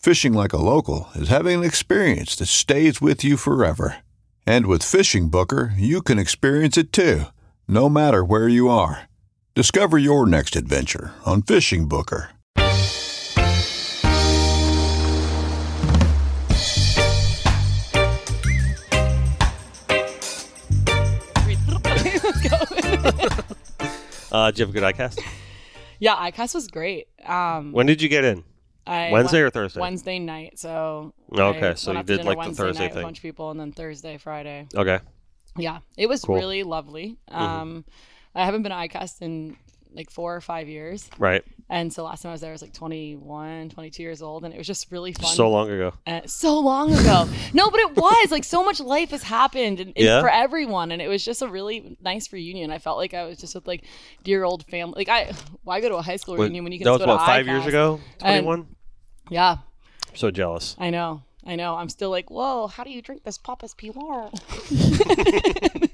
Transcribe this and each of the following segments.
Fishing like a local is having an experience that stays with you forever. And with FishingBooker, you can experience it too, no matter where you are. Discover your next adventure on FishingBooker. Uh, did you have a good iCast? Yeah, iCast was great. Um, When did you get in? I Wednesday or Thursday? Wednesday night. So Okay, so you did, like, the Thursday night thing. A bunch of people, and then Thursday, Friday. Okay. Yeah, it was Cool. Mm-hmm. really lovely. Um, I haven't been to iCast in like four or five years, Right. And so last time I was there I was like 21, 22 years old, and it was just really fun. So long ago. Uh, so long ago. no, but it was like so much life has happened and, and Yeah? for everyone, and it was just a really nice reunion. I felt like I was just with like dear old family. Like I, why go to a high school Wait, reunion when you can that was go what to five years ago. And- Twenty-one. Yeah, I'm so jealous. I know. I know. I'm still like, whoa, how do you drink this Papa's Pilar?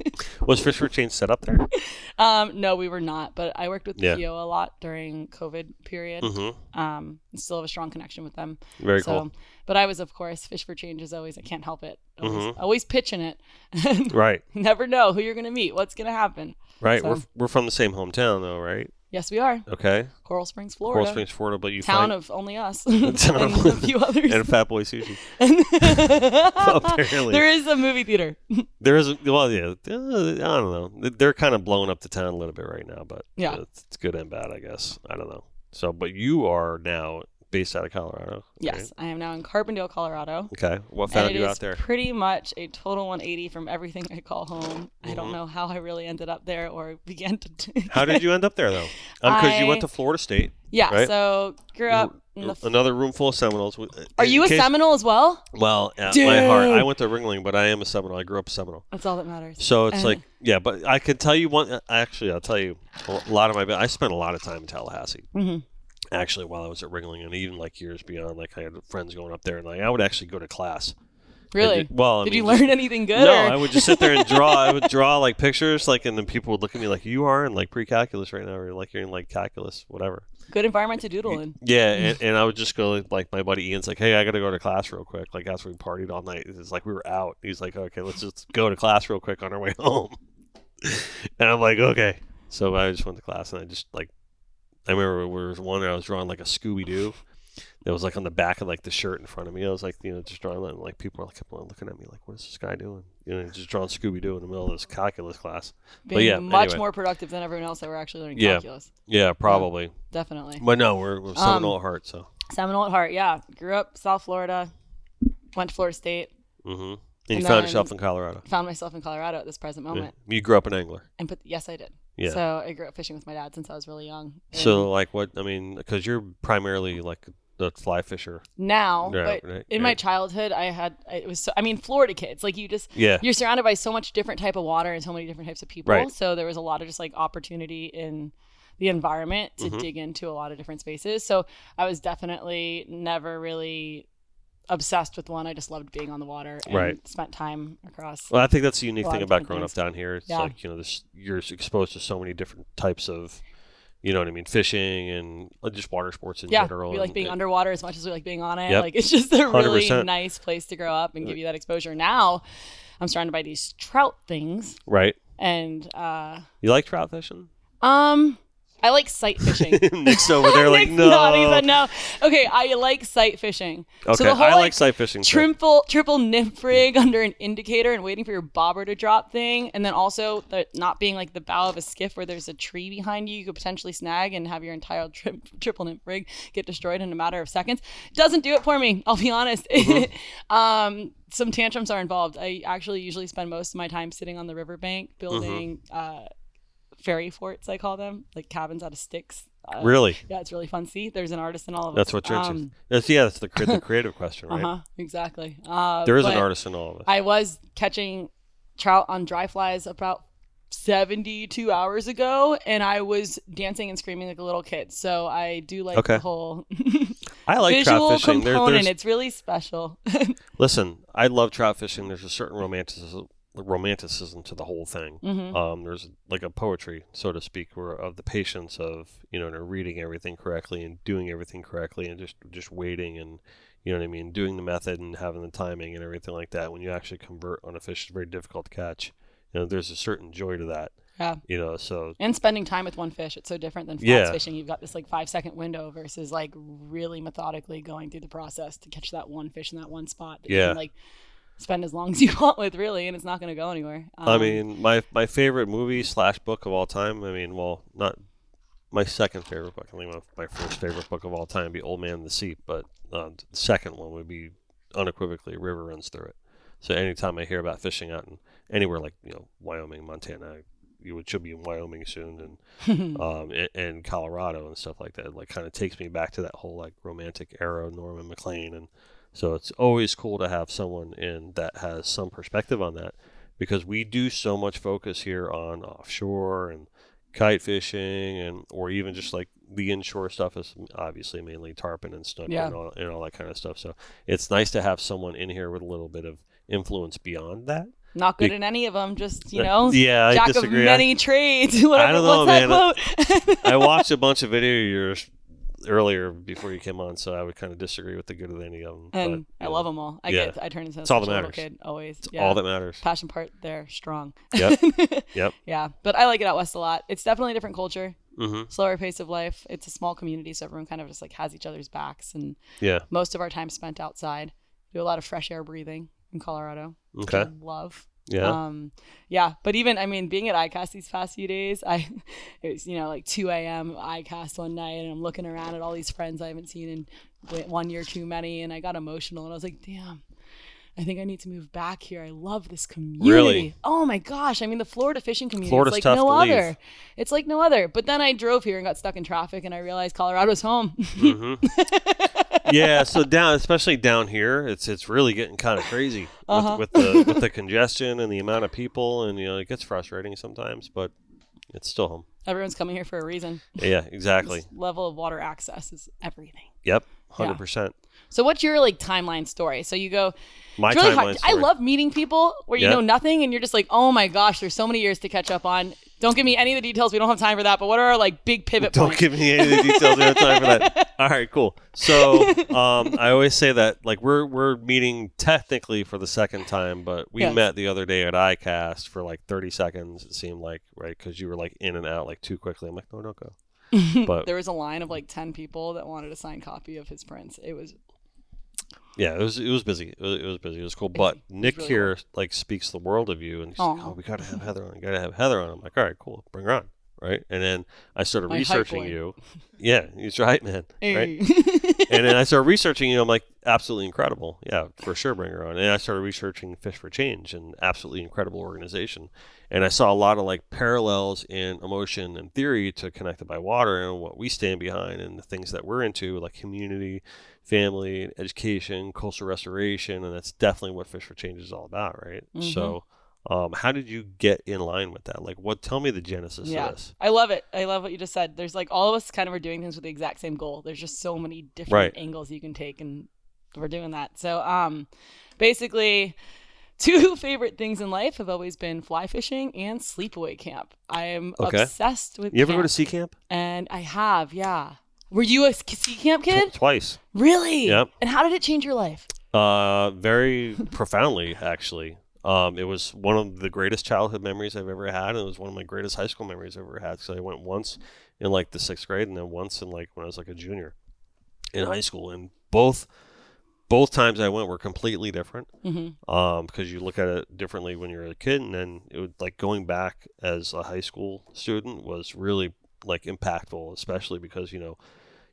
Was Fish for Change set up there? um, no, we were not, but I worked with Yeah. Kyo a lot during COVID period. Mm-hmm. Um, still have a strong connection with them. Very so, cool. But I was, of course, Fish for Change is always, I can't help it. Always, Mhm. always pitching it. Right. Never know who you're going to meet, what's going to happen. Right. So- We're we're from the same hometown though, right? Yes, we are. Okay. Coral Springs, Florida. Coral Springs, Florida, but you Town find of only us. Town and a few others. and Fat Boy Sushi. Apparently. There is a movie theater. There is a, well, yeah. uh, I don't know. They're kind of blowing up the town a little bit right now, but Yeah. it's, it's good and bad, I guess. I don't know. So, but you are now based out of Colorado. yes, I am now in Carbondale, Colorado. Okay. What found you out there? pretty much a total 180 from everything I call home. I Mhm. don't know how I really ended up there or began to. do How did you end up there though? Because you went to Florida State. Yeah, right? so grew up. In f- Another room full of Seminoles. Are you a case- Seminole as well? Well, at my heart, I went to Ringling, but I am a Seminole. I grew up a Seminole. That's all that matters. So it's like, yeah, but I could tell you one. Actually, I'll tell you a lot of my. I spent a lot of time in Tallahassee. Mhm. Actually, while I was at Ringling, and even like years beyond, like I had friends going up there, and like I would actually go to class. Really? Well, I Did mean, you just- learn anything good? No, or- I would just sit there and draw. I would draw like pictures, like, and then people would look at me like, "You are in like pre-calculus right now, or like you're in like calculus, whatever." Good environment to doodle in. Yeah, and, and I would just go like my buddy Ian's like, "Hey, I got to go to class real quick." Like after we partied all night, it's like we were out. He's like, "Okay, let's just go to class real quick on our way home." and I'm like, "Okay." So I just went to class and I just like, I remember there was one where I was drawing like a Scooby Doo. That was like on the back of like the shirt in front of me. I was like, you know, just drawing that, and like people were like, kept on looking at me like, "What is this guy doing?" You know, just drawing Scooby Doo in the middle of this calculus class. Being yeah, much anyway. more productive than everyone else that were actually learning Yeah. calculus. Yeah, probably. Definitely. But no, we're, we're Seminole Um, at heart, so. Seminole at heart. Yeah. Grew up South Florida. Went to Florida State. Mm-hmm. And, And you found yourself in Colorado. Found myself in Colorado at this present Yeah. moment. You grew up an angler. And put yes, I did. Yeah. So I grew up fishing with my dad since I was really young. So, like, what I mean, because you're primarily like the fly fisher. now, Yeah, but right, in my childhood, I had it was so, I mean Florida kids like you just Yeah. you're surrounded by so much different type of water and so many different types of people. Right. So there was a lot of just like opportunity in the environment to Mhm. dig into a lot of different spaces. So I was definitely never really obsessed with one. I just loved being on the water and Right. spent time across. Well, I think that's the unique thing about growing things. up down here. It's Yeah. like you know, this you're exposed to so many different types of, you know what I mean, fishing and uh, just water sports in yeah, general. we like and- being and- underwater as much as we like being on it. Yep. Like it's just a really 100%. nice place to grow up and give you that exposure. Now, I'm surrounded by these trout things, right. and uh, You like trout fishing? um, I like sight fishing. Nick's over there like Nick's no. nodding, no. Okay, I like sight fishing. Okay, so the whole I like like, sight fishing. too. triple triple nymph rig under an indicator and waiting for your bobber to drop thing, and then also the not being like the bow of a skiff where there's a tree behind you you could potentially snag and have your entire tri- triple nymph rig get destroyed in a matter of seconds. Doesn't do it for me. I'll be honest. Mm-hmm. um, some tantrums are involved. I actually usually spend most of my time sitting on the riverbank building. Mm-hmm. Uh, Fairy forts, I call them, like cabins out of sticks. Uh, Really? Yeah, it's really fun. See, there's an artist in all of us. That's what you're Um, into. That's yeah. That's the, cre- the creative question, right? uh-huh, exactly. Uh, There is an artist in all of us. I was catching trout on dry flies about 72 hours ago, and I was dancing and screaming like a little kid. So I do like Okay. the whole I like visual trout fishing. Component. there's, it's really special. listen, I love trout fishing. There's a certain romanticism, romanticism to the whole thing. hmm Um, there's like a poetry, so to speak, where of the patience of you know reading everything correctly and doing everything correctly and just just waiting and you know what I mean, doing the method and having the timing and everything like that. When you actually convert on a fish, it's very difficult to catch. You know, there's a certain joy to that. Yeah. You know, so And spending time with one fish. It's so different than flats Yeah. fishing. You've got this like five second window versus like really methodically going through the process to catch that one fish in that one spot that Yeah. can like spend as long as you want with really and it's not going to go anywhere. I Um, mean, my my favorite movie slash book of all time. I mean, well, not my second favorite book. I think my, my first favorite book of all time would be Old Man and the Sea, but uh, the second one would be unequivocally River Runs Through It. So anytime I hear about fishing out in anywhere like you know Wyoming, Montana, you should be in Wyoming soon, and um and, and Colorado and stuff like that. Like kind of takes me back to that whole like romantic era, Norman Maclean, and so it's always cool to have someone in that has some perspective on that because we do so much focus here on offshore and kite fishing and or even just like the inshore stuff is obviously mainly tarpon and snook Yeah. and, all, and all that kind of stuff. So it's nice to have someone in here with a little bit of influence beyond that. not good be- in any of them. Just you uh, know, yeah, I jack disagree. of I- many trades. Whatever, don't know, what's that man. quote? I watched a bunch of video of yours earlier before you came on, so I would kind of disagree with the good of any of them. and but, I love them all. I Yeah. get, I turn into It's all that a little matters. kid always. It's yeah. all that matters. passion part there strong. Yep. Yep. Yeah, but I like it out west a lot. It's definitely a different culture, hmm slower pace of life. It's a small community, so everyone kind of just like has each other's backs, and Yeah. most of our time spent outside. Do a lot of fresh air breathing in Colorado. Okay. Love. Yeah. Um, yeah, but even I mean, being at ICAST these past few days, I it was you know like 2 a.m. ICAST one night, and I'm looking around at all these friends I haven't seen in one year too many, and I got emotional, and I was like, damn. I think I need to move back here. I love this community. Really? Oh my gosh. I mean, the Florida fishing community Florida's is like no to leave. other. It's like no other. But then I drove here and got stuck in traffic and I realized Colorado's home. hmm yeah. So down, especially down here, it's it's really getting kind of crazy Uh-huh. with, with the with the congestion and the amount of people, and you know it gets frustrating sometimes, but it's still home. Everyone's coming here for a reason. Yeah. Exactly. Level of water access is everything. Yep. Yeah. Hundred percent. So what's your like timeline story? So you go My really timeline hard. I love meeting people where you Yeah. know nothing and you're just like, oh my gosh, there's so many years to catch up on. Don't give me any of the details. We don't have time for that. But what are our like big pivot points? Don't give me any of the details. We don't have time for that. All right, cool. So um, I always say that like we're we're meeting technically for the second time, but we Yes. met the other day at ICAST for like 30 seconds. It seemed like right because you were like in and out like too quickly. I'm like, no, don't go. But there was a line of like ten people that wanted a signed copy of his prints. It was yeah, it was it was busy. It was, it was busy. It was cool. But Nick really here like speaks the world of you, and he's like, oh, we gotta have Heather on. We gotta have Heather on. I'm like, all right, cool, bring her on. Right, and then I started My researching you. Yeah, he's right, man. Right. And then I started researching you. I'm like, absolutely incredible. Yeah, for sure, bring her on. And I started researching Fish for Change, an absolutely incredible organization. And I saw a lot of like parallels in emotion and theory to Connected by Water and what we stand behind and the things that we're into, like community, family, education, coastal restoration, and that's definitely what Fish for Change is all about, right? Mhm. So. Um, how did you get in line with that? Like, what? Tell me the genesis yeah, of this. I love it. I love what you just said. There's like all of us kind of are doing things with the exact same goal. There's just so many different Right. angles you can take and we're doing that. So um, basically, two favorite things in life have always been fly fishing and sleepaway camp. I am Okay. obsessed with. You ever go to sea camp? And I have, yeah. Were you a sea camp kid? twice. Really? Yep. And how did it change your life? Uh, very profoundly, actually. Um, it was one of the greatest childhood memories I've ever had, and it was one of my greatest high school memories I've ever had. So I went once in like the sixth grade, and then once in like when I was like a junior in high school, and both both times I went were completely different. Mm-hmm. Um, because you look at it differently when you're a kid, and then it would like going back as a high school student was really like impactful, especially because you know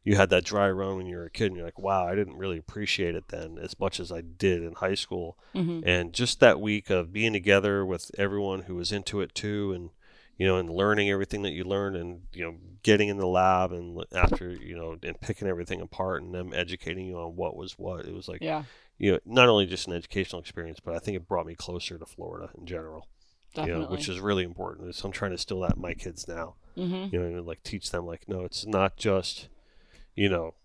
you had that dry run when you were a kid, and you're like, wow, I didn't really appreciate it then as much as I did in high school, Mm-hmm. and just that week of being together with everyone who was into it too, and you know, and learning everything that you learned, and you know, getting in the lab, and after you know, and picking everything apart, and them educating you on what was what. It was like Yeah, you know, not only just an educational experience, but I think it brought me closer to Florida in general. definitely. You know, which is really important. So I'm trying to instill that in my kids now. Mm-hmm. You know, and like teach them like, no, it's not just, you know,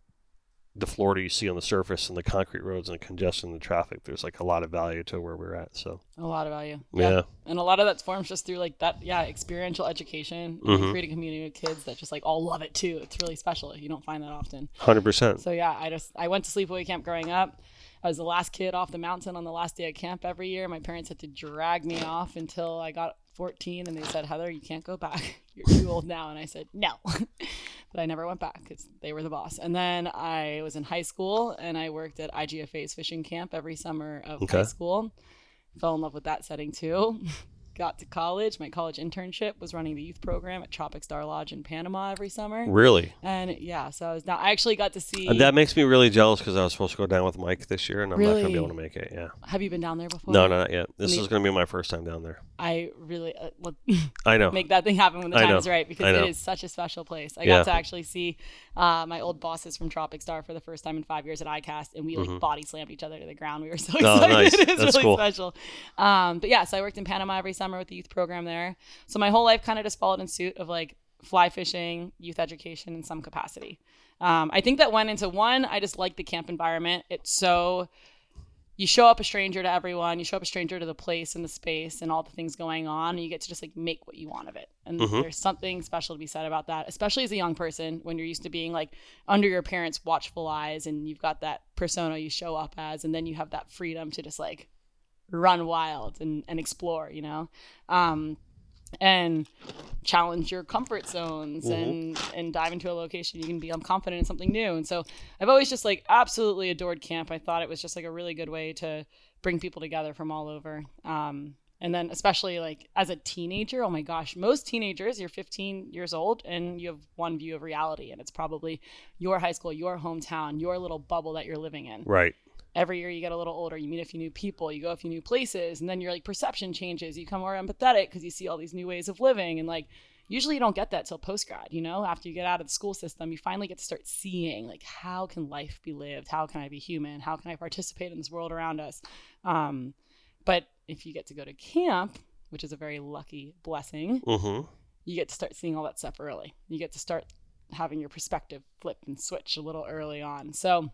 the Florida you see on the surface and the concrete roads and the congestion and the traffic. There's like a lot of value to where we're at. So a lot of value. yeah, And a lot of that's forms just through like that, yeah, experiential education and Mhm. creating a community of kids that just like all love it too. It's really special. You don't find that often. hundred percent. So yeah, I just I went to sleepaway camp growing up. I was the last kid off the mountain on the last day of camp every year. My parents had to drag me off until I got 14, and they said, "Heather, you can't go back. You're too old now." And I said, "No," but I never went back because they were the boss. And then I was in high school, and I worked at IGFA's fishing camp every summer of high Okay. school. Fell in love with that setting too. Got to college. My college internship was running the youth program at Tropic Star Lodge in Panama every summer. Really, And yeah, so I was not. I actually got to see. and that makes me really jealous because I was supposed to go down with Mike this year, and I'm not gonna be able to make it. Yeah, Have you been down there before? no, not yet. This is gonna be my first time down there. I really uh, let- I know. make that thing happen when the I time know. is right because it is such a special place. I Yeah. got to actually see uh, my old bosses from Tropic Star for the first time in five years at ICAST, and we like body slammed each other to the ground. We were so Mm-hmm. Oh, excited. nice. it was That's really cool. special. Um, but yeah, so I worked in Panama every summer with the youth program there. So my whole life kind of just followed in suit of like fly fishing, youth education in some capacity. Um, I think that went into one. I just like the camp environment. It's so you show up a stranger to everyone, you show up a stranger to the place and the space and all the things going on, and you get to just like make what you want of it. And Mhm. there's something special to be said about that, especially as a young person when you're used to being like under your parents' watchful eyes and you've got that persona you show up as, and then you have that freedom to just like run wild and, and explore, you know? Um, and challenge your comfort zones Mhm. and and dive into a location you can become confident in something new and so i've always just like absolutely adored camp i thought it was just like a really good way to bring people together from all over um and then especially like as a teenager oh my gosh most teenagers you're 15 years old and you have one view of reality and it's probably your high school your hometown your little bubble that you're living in Right. Every year you get a little older you meet a few new people you go a few new places and then your like perception changes you become more empathetic because you see all these new ways of living and like usually you don't get that till post grad you know after you get out of the school system you finally get to start seeing like how can life be lived how can i be human how can i participate in this world around us um, but if you get to go to camp which is a very lucky blessing Mm-hmm. you get to start seeing all that stuff early. You get to start having your perspective flip and switch a little early on. So,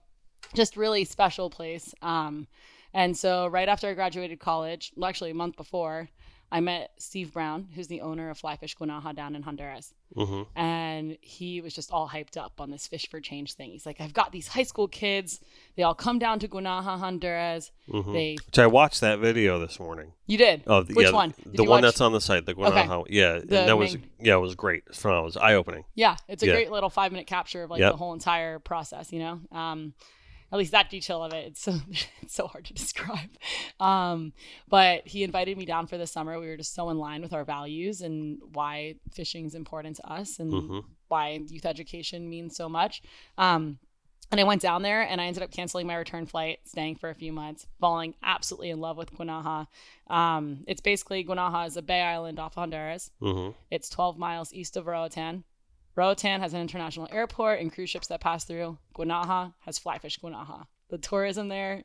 just really special place. Um, and so, right after I graduated college, well, actually a month before, I met Steve Brown, who's the owner of Flyfish Guanaja down in Honduras Mm-hmm. and he was just all hyped up on this fish for change thing. He's like, I've got these high school kids. They all come down to Guanaja, Honduras. Mm-hmm. They, Which I watched that video this morning. you did. Oh, the, Which yeah, one? The, Did the one watch- that's on the site, the Guanaja. Yeah, The that was yeah, it was great. It was eye opening. Yeah, it's a Yeah. great little five minute capture of like Yep. the whole entire process. You know, um, at least that detail of it. It's so it's so hard to describe. Um, but he invited me down for the summer. We were just so in line with our values and why fishing is important to us and hmm why youth education means so much. Um, and I went down there and I ended up canceling my return flight, staying for a few months, falling absolutely in love with Guanaja. Um, it's basically Guanaja is a bay island off Honduras. hmm It's 12 miles east of Roatan. Roatan has an international airport and cruise ships that pass through. Guanaja has Flyfish Guanaja. The tourism there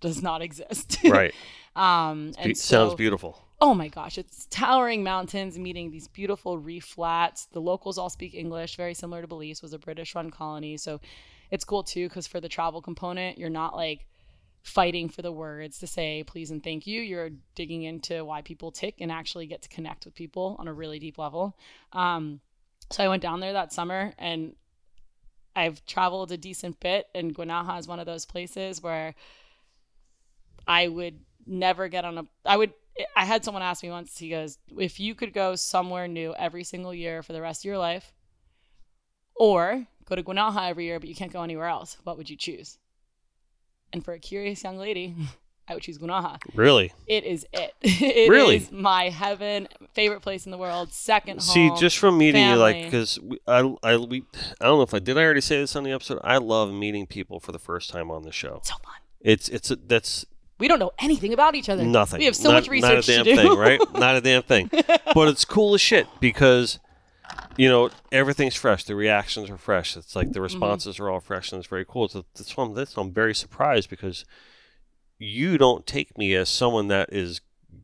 does not exist. Right. um, Be- and sounds beautiful. oh my gosh, it's towering mountains meeting these beautiful reef flats. The locals all speak English, very similar to Belize, was a British run colony. So it's cool too because for the travel component, you're not like fighting for the words to say please and thank you. You're digging into why people tick and actually get to connect with people on a really deep level. Um, so I went down there that summer and I've traveled a decent bit, and Guanaja is one of those places where I would never get on a. I would. I had someone ask me once. He goes, "If you could go somewhere new every single year for the rest of your life, or go to Guanaja every year, but you can't go anywhere else, what would you choose?" And for a curious young lady, I would choose Guanaja. Really? It is it. It Really? is my heaven, favorite place in the world, second home. See, just from meeting you, like, because I, I, we, I don't know if I did. I already say this on the episode. I love meeting people for the first time on the show. It's so fun. It's, it's, a, that's We don't know anything about each other. nothing. We have so Not- much research Not a damn to do. thing, right? Not a damn thing. But it's cool as shit because, you know, everything's fresh. The reactions are fresh. It's like the Mm-hmm. responses are all fresh, and it's very cool. So that's why I'm, that's why I'm very surprised because you don't take me as someone that is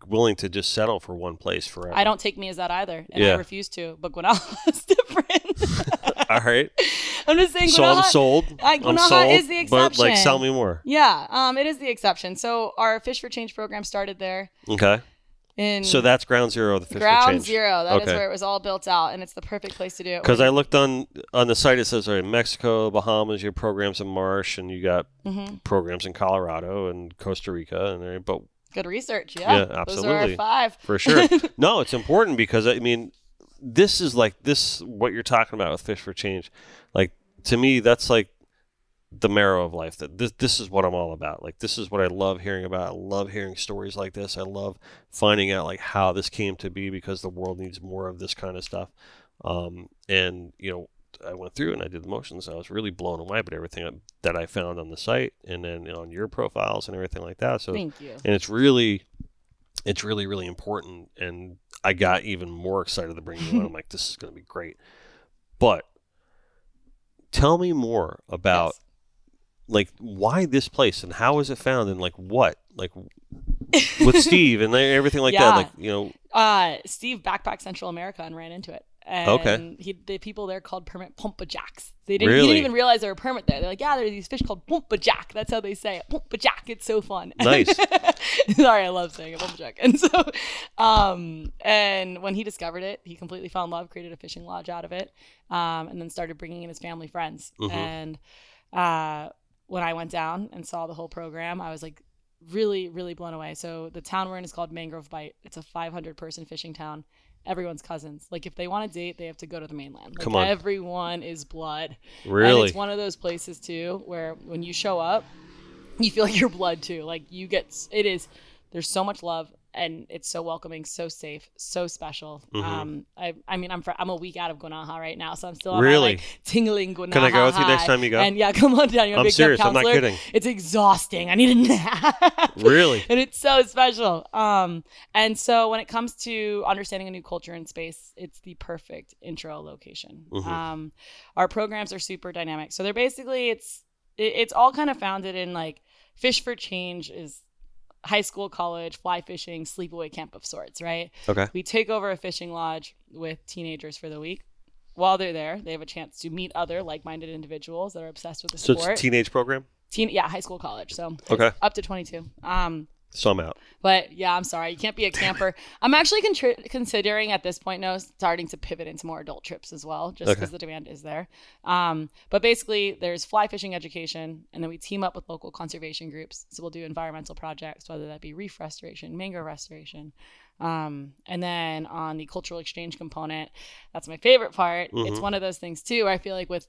willing to just settle for one place forever. I don't take me as that either, and Yeah. I refuse to. But Guanaja is different. all right. I'm just saying. So I'm Guanaja- sold. I- I'm Guanaja sold. is the exception. But like, sell me more. Yeah, um, it is the exception. So our Fish for Change program started there Okay. In So that's ground zero of the fish for Ground change. Zero. That is Okay. where it was all built out, and it's the perfect place to do it. Because I looked on on the site, it says all right, Mexico, Bahamas, your programs in Marsh, and you got Mhm. programs in Colorado and Costa Rica, and there- but good research. Yeah, Yeah, Those are absolutely. our five. for sure, no, it's important because I mean, this is like this what you're talking about with Fish for Change. Like to me, that's like the marrow of life. That this this is what I'm all about. Like this is what I love hearing about. I love hearing stories like this. I love finding out like how this came to be because the world needs more of this kind of stuff. Um, and you know, I went through and I did the motions. I was really blown away by everything that I found on the site and then on your profiles and everything like that. So Thank you. and it's really it's really really important and i got even more excited to bring you on i'm like this is going to be great but tell me more about Yes. Like why this place and how was it found and like what like with steve and everything like Yeah. that like you know Uh, Steve backpacked Central America and ran into it. And Okay. He, the people there called permit pumpajacks. They didn't. He Really? didn't even realize there were permit there. They're like, yeah, there are these fish called pumpajack. That's how they say it. Pumpajack. It's so fun. Nice. Sorry, I love saying it. Pumpajack. And so, um, and when he discovered it, he completely fell in love. Created a fishing lodge out of it, um, and then started bringing in his family friends. Mhm. And uh, when I went down and saw the whole program, I was like really, really blown away. So the town we're in is called Mangrove Bight. It's a 500 person fishing town. Everyone's cousins. Like if they want to date, they have to go to the mainland. Like Come on. everyone is blood. And really it's one of those places too where when you show up, you feel like you're blood too. Like you get it is there's so much love and it's so welcoming, so safe, so special. Mhm. Um, I, I mean, I'm I'm a week out of Guanaja right now, so I'm still Really? my, like, tingling Guanaja. Can I go with you next time you go? And yeah, come on down. You're a I'm big serious, I'm not kidding. It's exhausting. I need a nap. Really? and it's so special. Um, and so when it comes to understanding a new culture and space, it's the perfect intro location. Mhm. Um, our programs are super dynamic. So they're basically it's it, it's all kind of founded in like Fish for Change is high school, college, fly fishing, sleepaway camp of sorts, right? okay We take over a fishing lodge with teenagers for the week. While they're there, they have a chance to meet other like-minded individuals that are obsessed with the so sport. it's a teenage program Teen, yeah, high school, college, so Okay. up to 22. Um, so i'm out but yeah, I'm sorry, you can't be a camper. I'm actually contr- considering at this point now starting to pivot into more adult trips as well, just Okay. because the demand is there. Um, but basically, there's fly fishing education, and then we team up with local conservation groups. So we'll do environmental projects, whether that be reef restoration, mangrove restoration. Um, and then on the cultural exchange component, that's my favorite part. It's Mhm. one of those things too. I feel like with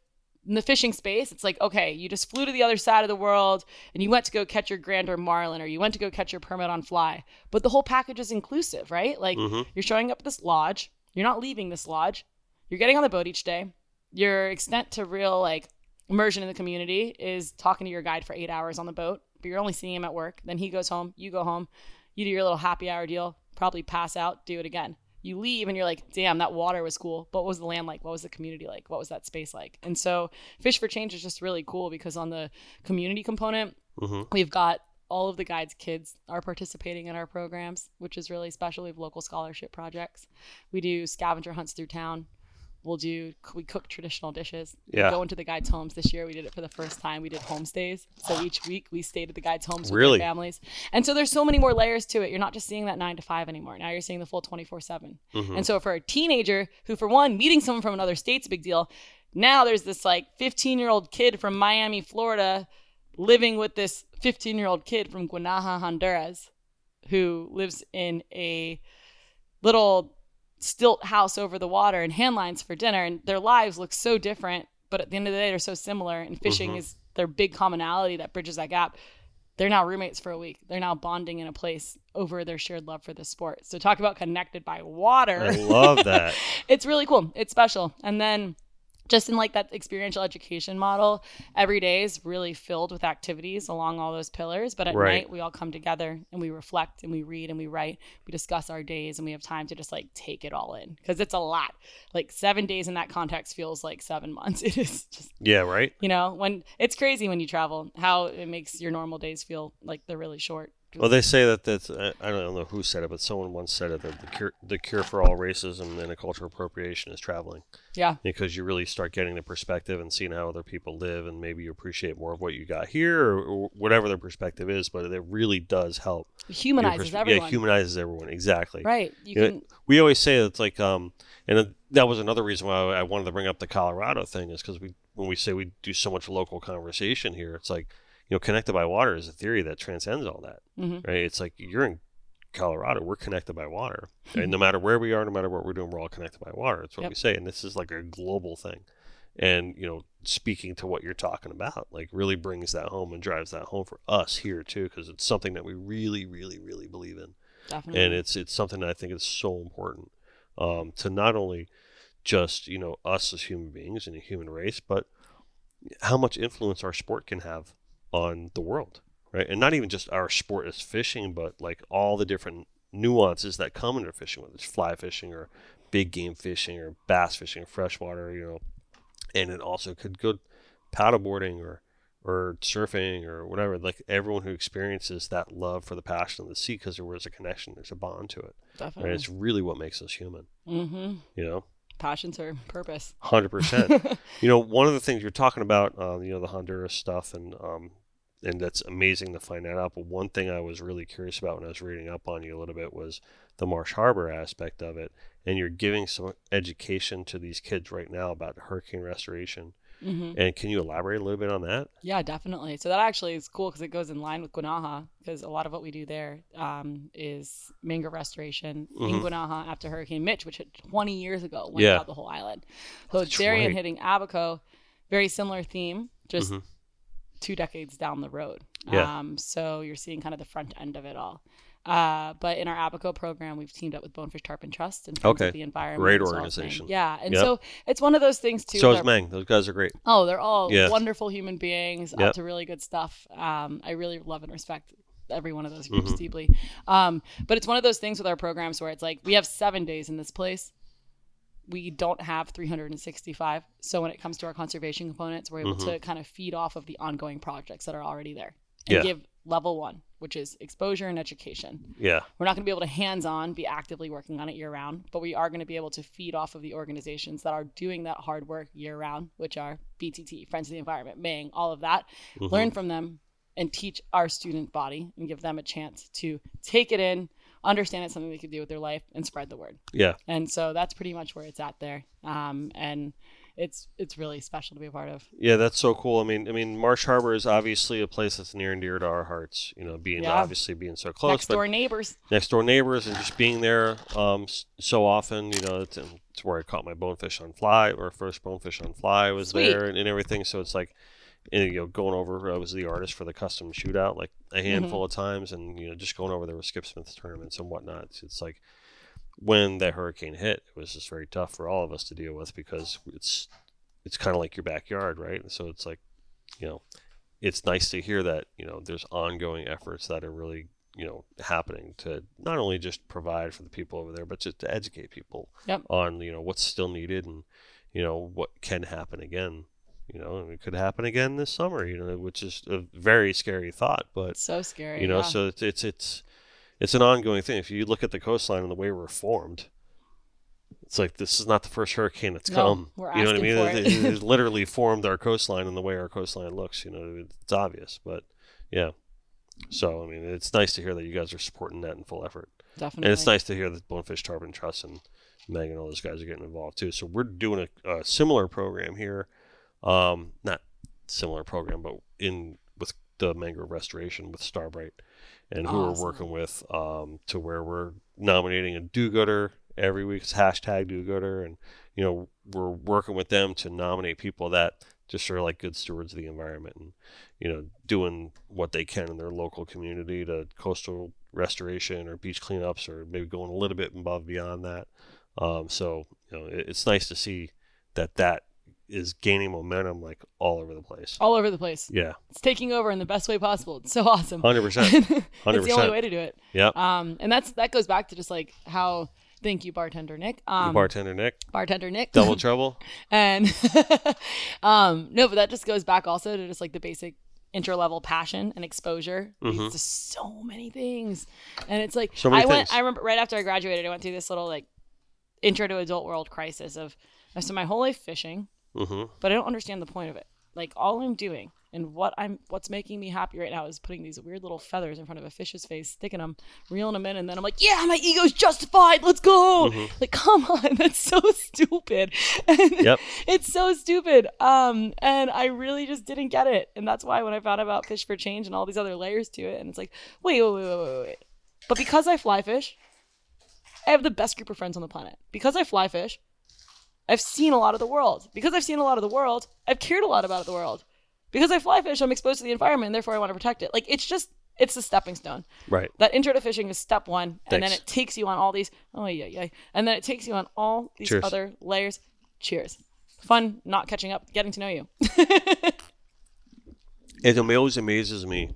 in the fishing space, it's like, okay, you just flew to the other side of the world and you went to go catch your grander marlin or you went to go catch your permit on fly. But the whole package is inclusive, right? Like Mhm. you're showing up at this lodge, you're not leaving this lodge, you're getting on the boat each day. Your extent to real like immersion in the community is talking to your guide for eight hours on the boat, but you're only seeing him at work. Then he goes home, you go home, you do your little happy hour deal, probably pass out, do it again. You leave and you're like, damn, that water was cool. But what was the land like? What was the community like? What was that space like? And so Fish for Change is just really cool because on the community component, hmm we've got all of the guides' kids are participating in our programs, which is really special. We have local scholarship projects. We do scavenger hunts through town. We'll do we cook traditional dishes. Yeah. We go into the guides' homes this year. We did it for the first time. We did homestays. So each week we stayed at the guides' homes with Really? their families. And so there's so many more layers to it. You're not just seeing that nine to five anymore. Now you're seeing the full 24 7. Mhm. And so for a teenager who, for one, meeting someone from another state's a big deal. Now there's this like 15 year old kid from Miami, Florida, living with this 15 year old kid from Guanaja, Honduras, who lives in a little stilt house over the water and hand lines for dinner. And their lives look so different, but at the end of the day, they're so similar. And fishing Mhm. is their big commonality that bridges that gap. They're now roommates for a week. They're now bonding in a place over their shared love for the sport. So talk about connected by water I love that. it's really cool. It's special. And then just in like that experiential education model, every day is really filled with activities along all those pillars. But at Right. night, we all come together and we reflect and we read and we write. We discuss our days and we have time to just like take it all in because it's a lot. Like seven days in that context feels like seven months. It is just, Yeah, right. you know, when it's crazy when you travel, how it makes your normal days feel like they're really short. Well, they say that that's I don't know who said it, but someone once said it that the cure the cure for all racism and a cultural appropriation is traveling yeah. because you really start getting the perspective and seeing how other people live, and maybe you appreciate more of what you got here or, or whatever their perspective is. But it really does help. It humanizes perspe- everyone. Yeah, humanizes everyone exactly. right. You Yeah, can, we always say it's like um and that was another reason why I wanted to bring up the Colorado thing is because we when we say we do so much local conversation here, it's like you know connected by water is a theory that transcends all that, Mhm. right? It's like you're in Colorado, we're connected by water, and no matter where we are, no matter what we're doing, we're all connected by water. That's what Yep. we say, and this is like a global thing. And you know, speaking to what you're talking about, like really brings that home and drives that home for us here too, because it's something that we really, really, really believe in definitely. and it's it's something that I think is so important um, to not only just you know us as human beings and a human race, but how much influence our sport can have on the world, right? And not even just our sport as fishing, but like all the different nuances that come into fishing, whether it's fly fishing or big game fishing or bass fishing or freshwater, you know, and it also could go paddleboarding or or surfing or whatever. Like everyone who experiences that love for the passion of the sea, because there was a connection, there's a bond to it. definitely. Right? It's really what makes us human. mm-hmm. You know, Passions or purpose. hundred percent. You know, one of the things you're talking about, uh, you know, the Honduras stuff, and um, and that's amazing to find that out. But one thing I was really curious about when I was reading up on you a little bit was the Marsh Harbor aspect of it, and you're giving some education to these kids right now about hurricane restoration. Hmm And can you elaborate a little bit on that? Yeah, definitely. So that actually is cool because it goes in line with Guanaja because a lot of what we do there um, is mangrove restoration in Mhm. Guanaja after Hurricane Mitch, which hit 20 years ago went Yeah. out the whole island. So That's Dorian right. hitting Abaco, very similar theme, just Mhm. two decades down the road. Yeah. Um, so you're seeing kind of the front end of it all. Uh, but in our Abaco program, we've teamed up with Bonefish Tarpon Trust and Okay. the Environment. Great organization. Yeah, and Yep. so it's one of those things too. So is MANG. Those guys are great. Oh, they're all Yeah. wonderful human beings, Yep. up to really good stuff. Um, I really love and respect every one of those groups Mhm. deeply. Um, but it's one of those things with our programs where it's like we have seven days in this place. We don't have 365. So when it comes to our conservation components, we're able Mhm. to kind of feed off of the ongoing projects that are already there and Yeah. give level one, which is exposure and education. Yeah. We're not going to be able to hands on be actively working on it year round, but we are going to be able to feed off of the organizations that are doing that hard work year round, which are BTT, Friends of the Environment, MANG, all of that. Mhm. Learn from them and teach our student body and give them a chance to take it in, understand it's something they could do with their life, and spread the word. Yeah. And so that's pretty much where it's at there. Um, and it's it's really special to be a part of. Yeah, that's so cool. I mean, I mean, Marsh Harbor is obviously a place that's near and dear to our hearts. You know, being Yeah. obviously being so close, Next but door neighbors. next door neighbors and just being there um, so often. You know, it's, it's where I caught my bonefish on fly, or first bonefish on fly was Sweet. there, and, and everything. So it's like, and, you know, going over. I was the artist for the custom shootout like a handful of times, and you know, just going over there with Skip Smith tournaments and whatnot. It's, it's like when that hurricane hit, it was just very tough for all of us to deal with because it's it's kind of like your backyard, right? And so it's like, you know, it's nice to hear that you know there's ongoing efforts that are really you know happening to not only just provide for the people over there, but just to educate people Yep. on you know what's still needed and you know what can happen again. You know, and it could happen again this summer. You know, which is a very scary thought, but so scary. you know, yeah. so it's it's it's it's an ongoing thing. If you look at the coastline and the way we're formed, it's like this is not the first hurricane that's No, come. we're you know what I mean? for It, it. it, it literally formed our coastline and the way our coastline looks. You know, it's obvious, but yeah. So I mean, it's nice to hear that you guys are supporting that in full effort, Definitely. and it's nice to hear that Bonefish Tarpon Trust and Meg and all those guys are getting involved too. So we're doing a, a similar program here, um, not similar program, but in with the mangrove restoration with Starbright, and who Awesome. we're working with um, to where we're nominating a do-gooder every week. It's hashtag do-gooder, and you know we're working with them to nominate people that just are like good stewards of the environment and you know doing what they can in their local community to coastal restoration or beach cleanups or maybe going a little bit above beyond that. Um, so you know it, it's nice to see that that is gaining momentum like all over the place. all over the place. Yeah, It's taking over in the best way possible. It's so awesome. hundred percent. it's the only way to do it. Yep. Um, and that's that goes back to just like how. Thank you, bartender Nick. Um, Bartender Nick, bartender Nick. double trouble. and um, no, but that just goes back also to just like the basic intro level passion and exposure leads Mhm. to so many things. And it's like So many I went. things. I remember right after I graduated, I went through this little like intro to adult world crisis of I spent my whole life fishing, hmm but I don't understand the point of it. Like all I'm doing and what I'm what's making me happy right now is putting these weird little feathers in front of a fish's face, sticking them, reeling them in, and then I'm like, yeah, my ego's justified. Let's go. Mhm. Like, come on, that's so stupid. And Yep. it's so stupid. Um, and I really just didn't get it, and that's why when I found out about Fish for Change and all these other layers to it, and it's like, wait, wait, wait, wait, wait, wait. But because I fly fish, I have the best group of friends on the planet. Because I fly fish, I've seen a lot of the world. Because I've seen a lot of the world, I've cared a lot about the world. Because I fly fish, I'm exposed to the environment, and therefore I want to protect it. Like it's just it's a stepping stone. Right. That intro to fishing is step one, and then it takes you on all these. Oh yeah, yeah, and then it takes you on all these Cheers. other layers. Cheers. Fun, not catching up, getting to know you. It always amazes me.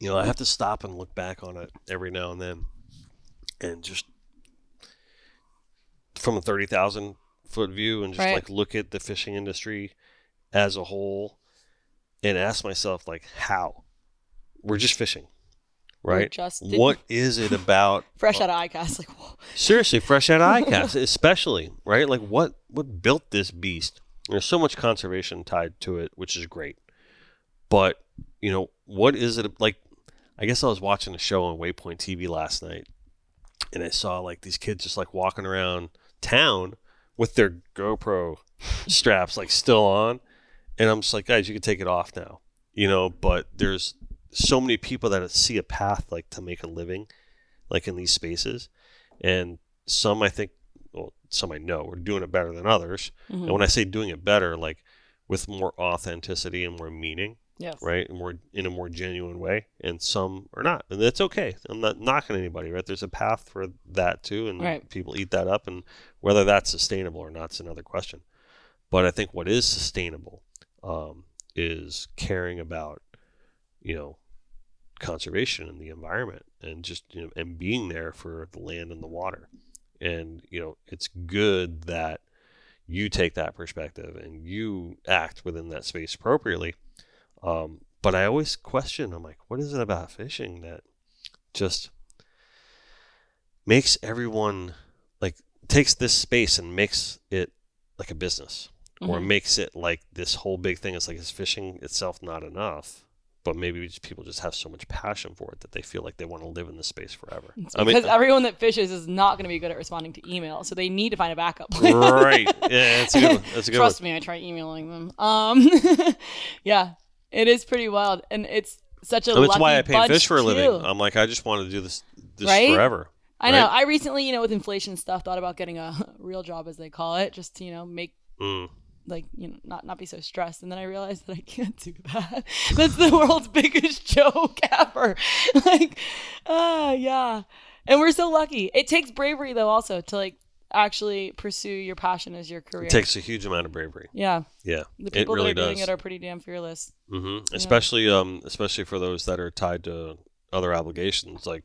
You know, I have to stop and look back on it every now and then, and just from the thirty thousand foot view, and just Right. like look at the fishing industry as a whole, and ask myself like, how? We're just fishing, right? just- what is it about Fresh out of ICAST, like whoa. Seriously, fresh out of ICAST, especially right. Like what what built this beast? There's so much conservation tied to it, which is great. But you know what is it like? I guess I was watching a show on Waypoint TV last night, and I saw like these kids just like walking around town with their GoPro straps like still on, and I'm just like, guys, you can take it off now, you know. But there's so many people that see a path like to make a living, like in these spaces, and some I think, well, some I know are doing it better than others. Mhm. And when I say doing it better, like with more authenticity and more meaning, Yes. right, more in a more genuine way, and some are not, and that's okay. I'm not knocking anybody, right? There's a path for that too, and Right. people eat that up, and whether that's sustainable or not is another question. But I think what is sustainable um, is caring about, you know, conservation and the environment, and just you know, and being there for the land and the water. And you know, it's good that you take that perspective and you act within that space appropriately. Um, but I always question. I'm like, what is it about fishing that just makes everyone like takes this space and makes it like a business, or Mhm. makes it like this whole big thing? It's like is fishing itself not enough? But maybe just, people just have so much passion for it that they feel like they want to live in this space forever. It's I mean, because everyone that fishes is not going to be good at responding to email, so they need to find a backup. right? Yeah, that's a good one. That's a good Trust one. me, I try emailing them. Um, yeah, it is pretty wild, and it's such a. And that's lucky why I paint fish for a living. I'm like, I just want to do this this Right? forever. I know. I recently, you know, with inflation stuff, thought about getting a real job, as they call it, just to you know make Mm. like you know not not be so stressed. And then I realized that I can't do that. That's the world's biggest joke ever. like, ah, yeah. And we're so lucky. It takes bravery though, also to like actually pursue your passion as your career. It takes a huge amount of bravery. yeah. Yeah, The it people really that are doing does. it are pretty damn fearless. hmm Especially, um, especially for those that are tied to other obligations like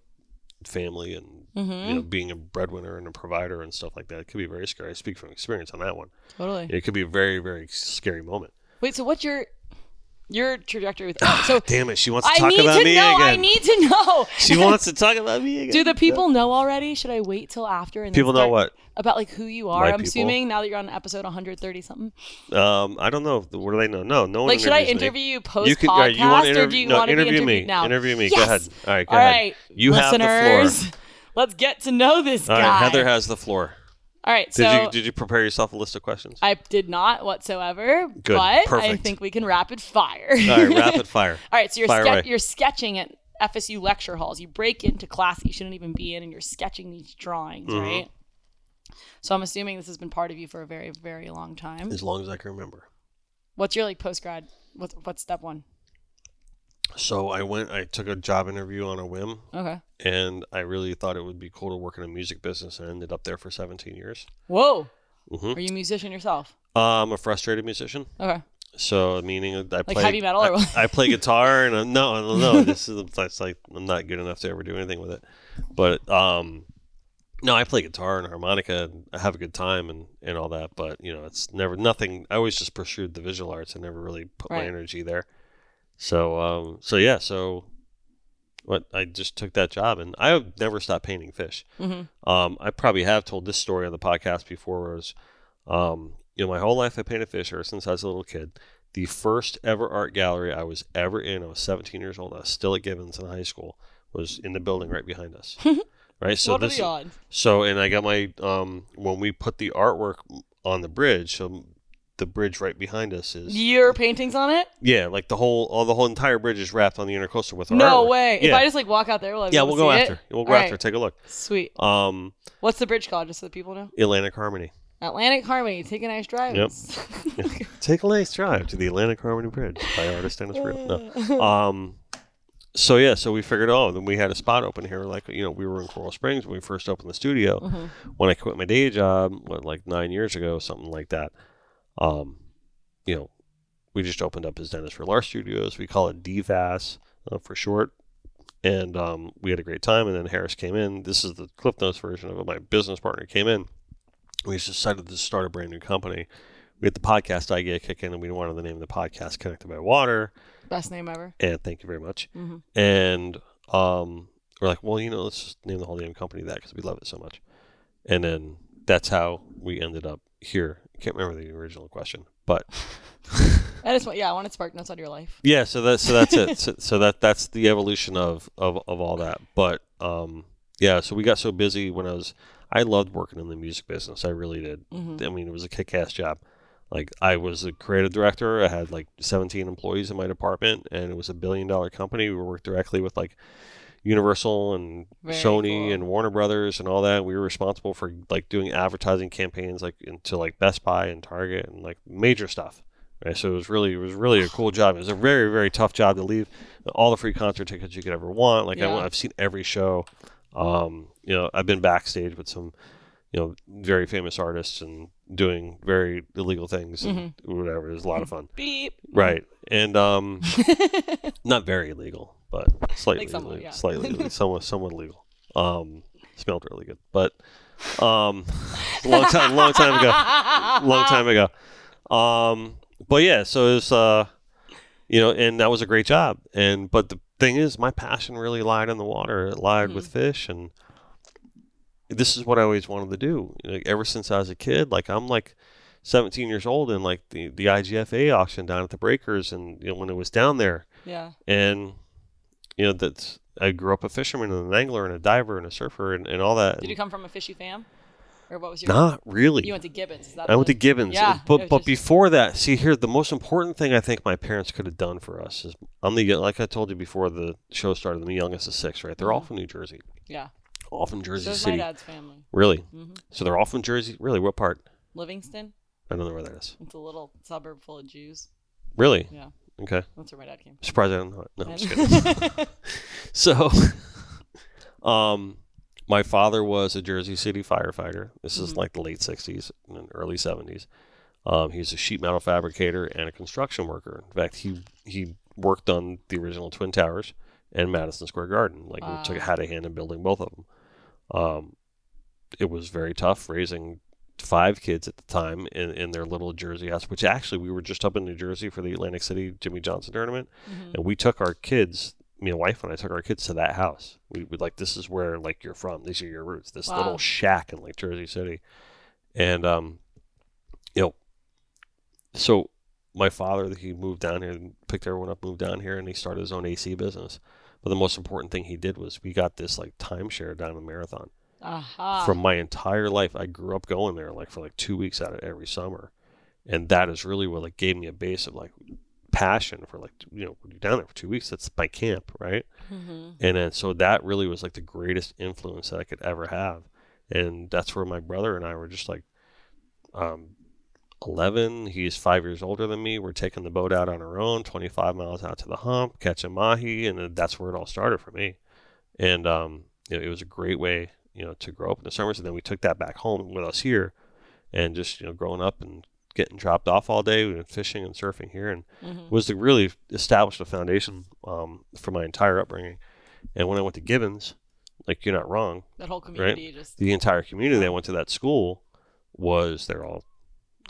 family and Mm-hmm. you know being a breadwinner and a provider and stuff like that. It could be very scary. I speak from experience on that one. Totally. It could be a very very scary moment. Wait, so what's your your trajectory with oh, so Damn it, she wants to talk about it. I talk need about to me know. again. I need to know. she wants to talk about me again. Do the people know already? Should I wait till after? And People know what? about like who you are? My I'm people. assuming now that you're on episode 130 something. Um, I don't know. What do they know? No, no one. Like, should I interviews me. interview you post You could. podcast, right, you want to or interview? do you no, want to interview me. now? Interview me. Yes! Go ahead. All right, go All ahead. right, You have the floor. Let's get to know this All guy. right, Heather has the floor. All right, Did so you did you prepare yourself a list of questions? I did not whatsoever, Good, but I think we can rapid fire. All right, rapid fire. All right, so you're ske- you're sketching at FSU lecture halls. You break into class that you shouldn't even be in, and you're sketching these drawings, Mm-hmm. right? So I'm assuming this has been part of you for a very, very long time. As long as I can remember. What's your like post grad? What's what's step one? So I went. I took a job interview on a whim, Okay. And I really thought it would be cool to work in a music business, and I ended up there for 17 years. Whoa. Mhm. Are you a musician yourself? Uh, I'm a frustrated musician. Okay. So meaning I play heavy metal or I? I play guitar and I'm, no, no, no. This is that's like I'm not good enough to ever do anything with it. But um, no, I play guitar and harmonica and I have a good time and and all that. But you know, it's never nothing. I always just pursued the visual arts and never really put my energy there. So um, so yeah, so what I just took that job and I have never stopped painting fish. Mhm. Um, I probably have told this story on the podcast before. Where was, um, you know, my whole life I painted fish ever since I was a little kid. The first ever art gallery I was ever in, I was 17 years old. I was still at Gibbons in high school. Was in the building right behind us. right. So what this. So and I got my um when we put the artwork on the bridge. So the bridge right behind us is Your paintings on it? yeah, like the whole all the whole entire bridge is wrapped on the intercoastal with our No artwork. way. If I just like walk out there, will I be yeah, able we'll to go see after. It? We'll go All after. right. Take a look. Sweet. Um, What's the bridge called, just so the people know? Atlantic Harmony. Atlantic Harmony. Take a nice drive. Yep. Take a nice drive to the Atlantic Harmony Bridge by artist Dennis Rue. No. Um, so yeah, so we figured, oh, then we had a spot open here. Like you know, we were in Coral Springs when we first opened the studio. Mm-hmm. When I quit my day job, what like nine years ago, something like that. Um, you know, we just opened up as Dennis Friel Art Studios. We call it DFAS uh, for short. And um, we had a great time. And then Harris came in. This is the Cliff Notes version of it. My business partner came in. We just decided to start a brand new company. We had the podcast idea kick in, and we wanted the name of the podcast Connected by Water. Best name ever. And thank you very much. Mhm. And um, we're like, well, you know, let's just name the whole damn company that because we love it so much. And then that's how we ended up here. I can't remember the original question, but I just want, yeah, I wanted spark notes on your life. yeah. So that's so that's it. So, so that that's the evolution of, of of all that. But um, yeah. So we got so busy when I was. I loved working in the music business. I really did. Mm-hmm. I mean, it was a kick-ass job. Like I was a creative director. I had like 17 employees in my department, and it was a billion-dollar company. We worked directly with like Universal and Very Sony cool. and Warner Brothers and all that. We were responsible for like doing advertising campaigns like into like Best Buy and Target and like major stuff. Right? So it was really it was really a cool job. It was a very very tough job to leave. All the free concert tickets you could ever want. Like I, Yeah. I've seen every show. Um, you know, I've been backstage with some, you know, very famous artists and doing very illegal things and Mm-hmm. whatever. It was a lot of fun. Beep. Right. And um not very illegal, but slightly somewhat, illegal, yeah. slightly somewhat somewhat legal. Um smelled really good. But um long time long time ago. Long time ago. Um but yeah, so it was uh you know, and that was a great job. And but the thing is my passion really lied in the water. It lied with fish and this is what I always wanted to do. Like ever since I was a kid, like I'm like 17 years old and like the, the IGFA auction down at the Breakers and you know when it was down there Yeah. and you know that's I grew up a fisherman and an angler and a diver and a surfer and, and all that. Did you come from a fishy fam? Or what was your. not really. You went to Gibbons. Is that I went to Gibbons. Yeah, but but just- before that, see here, the most important thing I think my parents could have done for us is I'm the like I told you before the show started. I'm the youngest of six, right? They're mm-hmm. all from New Jersey, Yeah. All from Jersey Mm-hmm. So is my City. dad's family. Really? Mhm. So they're all from Jersey. Really? What part? Livingston. I don't know where that is. It's a little suburb full of Jews. Really? Yeah. Okay. That's where my dad came Surprised I don't know it. No, I'm just kidding. So, um, my father was a Jersey City firefighter. This is Mhm. like the late '60s and early '70s. Um, he was a sheet metal fabricator and a construction worker. In fact, he he worked on the original Twin Towers and Madison Square Garden. Like, we took had a hand in building both of them. Um, it was very tough raising five kids at the time in, in their little Jersey house, which actually we were just up in New Jersey for the Atlantic City Jimmy Johnson tournament. Mhm. And we took our kids, me and wife and I took our kids to that house. We would like, this is where like you're from. These are your roots. This Wow. little shack in like Jersey City. And, um, you know, so my father, he moved down here and picked everyone up, moved down here and he started his own AC business. But the most important thing he did was we got this like timeshare down in Marathon Aha. from my entire life. I grew up going there like for like two weeks out of every summer, and that is really what like gave me a base of like passion for like you know when you're down there for two weeks. That's my camp, right? Mhm. And then so that really was like the greatest influence that I could ever have, and that's where my brother and I were just like, um, eleven. He's five years older than me. We're taking the boat out on our own, twenty five miles out to the hump, catching mahi, and that's where it all started for me. And um, you know, it was a great way, you know, to grow up in the summers. And then we took that back home with us here, and just you know, growing up and getting dropped off all day, we fishing and surfing here, and Mhm. was to really establish a foundation um, for my entire upbringing. And when I went to Gibbons, like you're not wrong, That whole community just. the entire community that went to that school was they're all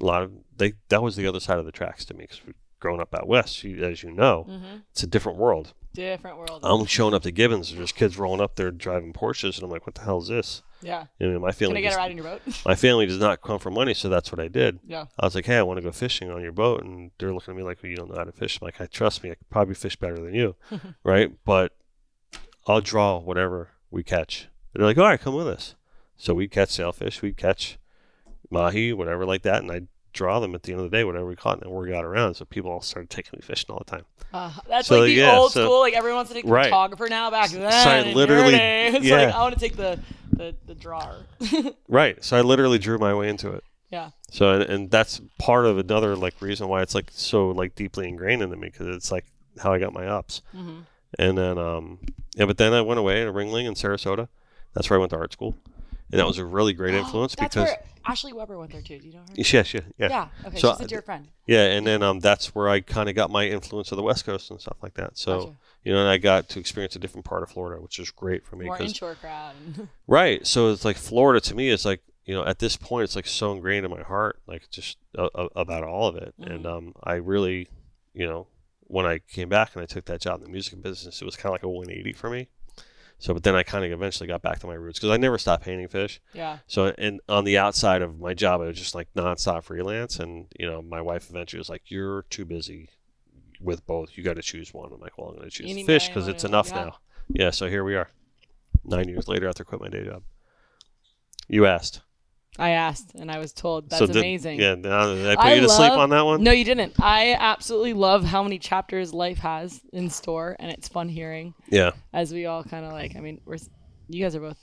a lot of they that was the other side of the tracks to me because growing up out west, you, as you know, hmm it's a different world. Different world. I'm showing up to Gibbons, there's kids rolling up there driving Porsches, and I'm like, what the hell is this? yeah. You know, my family. Can I get a does, ride in your boat? my family does not come for money, so that's what I did. yeah. I was like, hey, I want to go fishing on your boat. And they're looking at me like, well, you don't know how to fish. I'm like, I trust me. I could probably fish better than you. right. But I'll draw whatever we catch. They're like, all right, come with us. So we catch sailfish, we catch mahi, whatever like that. And I draw them at the end of the day, whatever we caught and we got around. So people all started taking me fishing all the time. Uh, that's So, like the yeah, old so- school. Like everyone wants to take the Right. photographer now. Back then, I literally- it's yeah. like I want to take the the, the drawer. Right. So I literally drew my way into it. yeah. So and, and that's part of another like reason why it's like so like deeply ingrained into me because it's like how I got my ups. hmm And then, um, yeah, but then I went away to Ringling in Sarasota. That's where I went to art school, and that was a really great influence That's because where Ashley Weber went there too. Do you know her? yes, yeah, yeah, Yeah. Okay. So she said you're friend. yeah. And then um, that's where I kind of got my influence of the West Coast and stuff like that. So Gotcha. you know, and I got to experience a different part of Florida, which is great for me. More inshore crowd. right. So it's like Florida to me is like you know at this point it's like so ingrained in my heart, like just uh, about all of it. And Mhm. um, I really, you know, when I came back and I took that job in the music business, it was kind of like a 180 for me. So, but then I kind of eventually got back to my roots because I never stopped painting fish. yeah. So, and on the outside of my job, I was just like nonstop freelance. And, you know, my wife eventually was like, You're too busy with both. You got to choose one. I'm like, Well, I'm going to choose fish because it's enough yeah. now. Yeah. So here we are, nine years later after I quit my day job. You asked. I asked and I was told that's so did, amazing. Yeah. Did I put I you to sleep on that one? No, you didn't. I absolutely love how many chapters life has in store, and it's fun hearing Yeah. as we all kind of like. I mean, we're you guys are both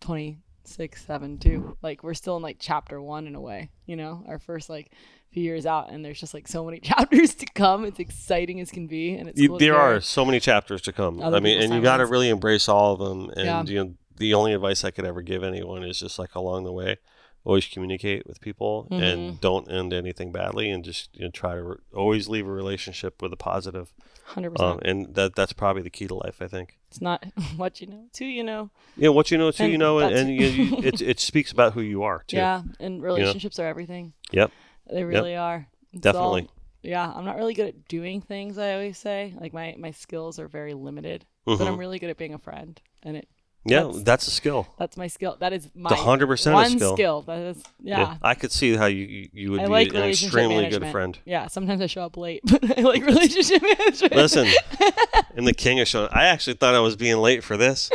twenty six, seven, too. Like we're still in like chapter one in a way. You know, our first like few years out, and there's just like so many chapters to come. It's exciting as can be, and it's You, cool there are so many chapters to come. I mean, and you got to really embrace all of them. And Yeah. you know, the only advice I could ever give anyone is just like along the way, always communicate with people Mm-hmm. and don't end anything badly, and just you know, try to re- always leave a relationship with a positive. hundred Um, percent. and that that's probably the key to life, I think. It's not what you know, it's who you know. You know what you know, it's who And you know, and, and you, you, it it speaks about who you are too. Yeah, and relationships are everything. Yep. They really are. It's Definitely. all- yeah, I'm not really good at doing things. I always say, like my my skills are very limited, but I'm Mhm. really good at being a friend, and it Yeah, that's- that's, a skill. that's my skill. That is my hundred percent one skill. That is yeah. I could see how you you- would I be like an extremely good friend. Yeah, sometimes I show up late, but I like relationship management. Listen, I'm the king of showing. I actually thought I was being late for this,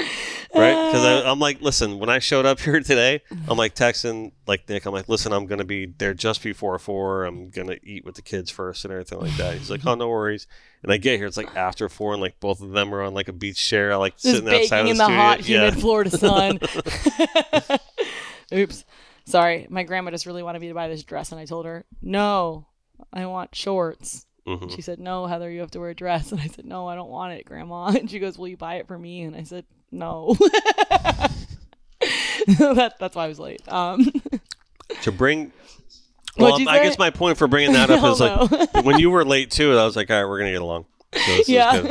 right? Because I'm like, listen, when I showed up here today, I'm like texting like Nick. I'm like, listen, I'm gonna be there just before four. I'm gonna eat with the kids first and everything like that. He's like, oh, no worries. And I get here, it's like after four, and like both of them are on like a beach chair, like just sitting outside baking of in the, the hot, yeah. humid Florida sun. Oops. Sorry, my grandma just really wanted me to buy this dress, and I told her, no, I want shorts. Mhm. She said, no, Heather, you have to wear a dress. And I said, no, I don't want it, Grandma. And she goes, will you buy it for me? And I said, no. that, that's why I was late. Um, To bring. Well, I guess my point for bringing that up is like when you were late too. I was like, all right, we're gonna get along. So Yeah.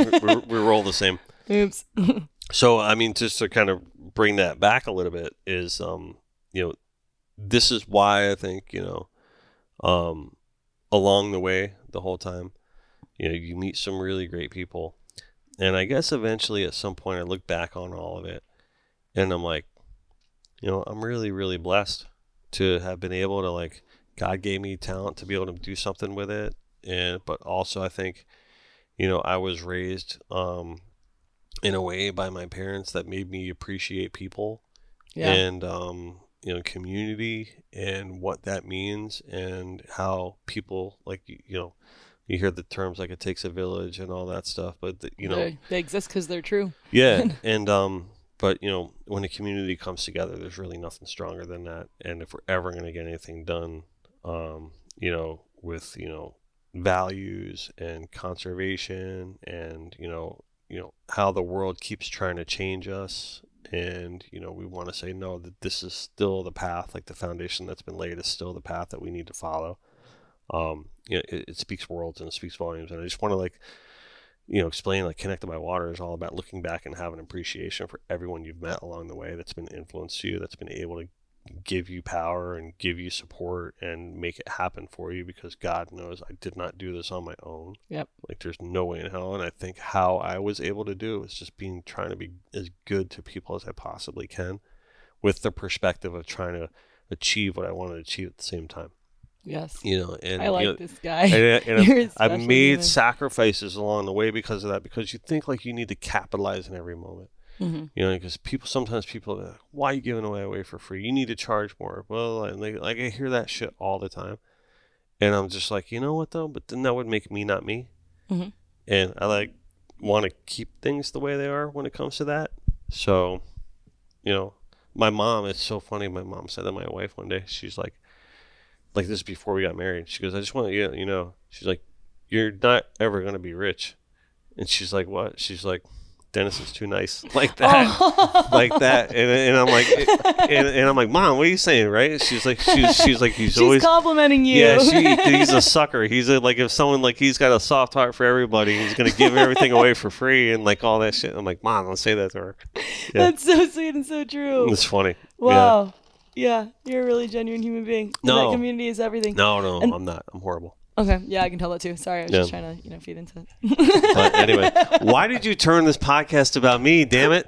We, roll the same. Oops. So I mean, just to kind of bring that back a little bit is, um, you know, this is why I think you know, um, along the way, the whole time, you know, you meet some really great people, and I guess eventually at some point I look back on all of it, and I'm like, you know, I'm really really blessed to have been able to like God gave me talent to be able to do something with it, and but also I think, you know, I was raised um, in a way by my parents that made me appreciate people Yeah. and um, you know community and what that means and how people like you know you hear the terms like it takes a village and all that stuff but the, you know they, they exist because they're true. yeah and um but you know when a community comes together there's really nothing stronger than that and if we're ever going to get anything done um you know with you know values and conservation and you know you know how the world keeps trying to change us. And you know we want to say no that this is still the path like the foundation that's been laid is still the path that we need to follow. Um you know it, it speaks worlds and it speaks volumes. And i just want to like you know explain like connected by water is all about looking back and having appreciation for everyone you've met along the way that's been influenced you that's been able to give you power and give you support and make it happen for you because god knows i did not do this on my own Yep. like there's no way in hell and i think how i was able to do is just being trying to be as good to people as i possibly can with the perspective of trying to achieve what i want to achieve at the same time Yes. you know and I like you know, this guy. and, and You're a I've, I've made human. sacrifices along the way because of that because you think like you need to capitalize in every moment Mhm. you know because people sometimes people are like, why are you giving away away for free? You need to charge more. Well and they, like i hear that shit all the time. And i'm just like you know what though? But then that would make me not me. Mhm. and i like want to keep things the way they are when it comes to that. So you know my mom it's so funny my mom said to my wife one day she's like like this is before we got married. She goes i just want you you know she's like you're not ever going to be rich. And she's like what? She's like dennis is too nice like that oh. like that and, and i'm like and, and i'm like mom what are you saying right she's like she's, she's like he's She's always complimenting you. yeah, she, he's a sucker. He's a, like if someone like he's got a soft heart for everybody, he's gonna give everything away for free and like all that shit. I'm like, mom, don't say that to her. Yeah. That's so sweet and so true. It's funny. Wow. Yeah. you're a really genuine human being. And No. That community is everything. No, no, And- I'm not. I'm horrible. Okay. Yeah, I can tell that too. Sorry, I was Yeah. just trying to, you know, feed into it. But anyway, why did you turn this podcast about me? Damn it!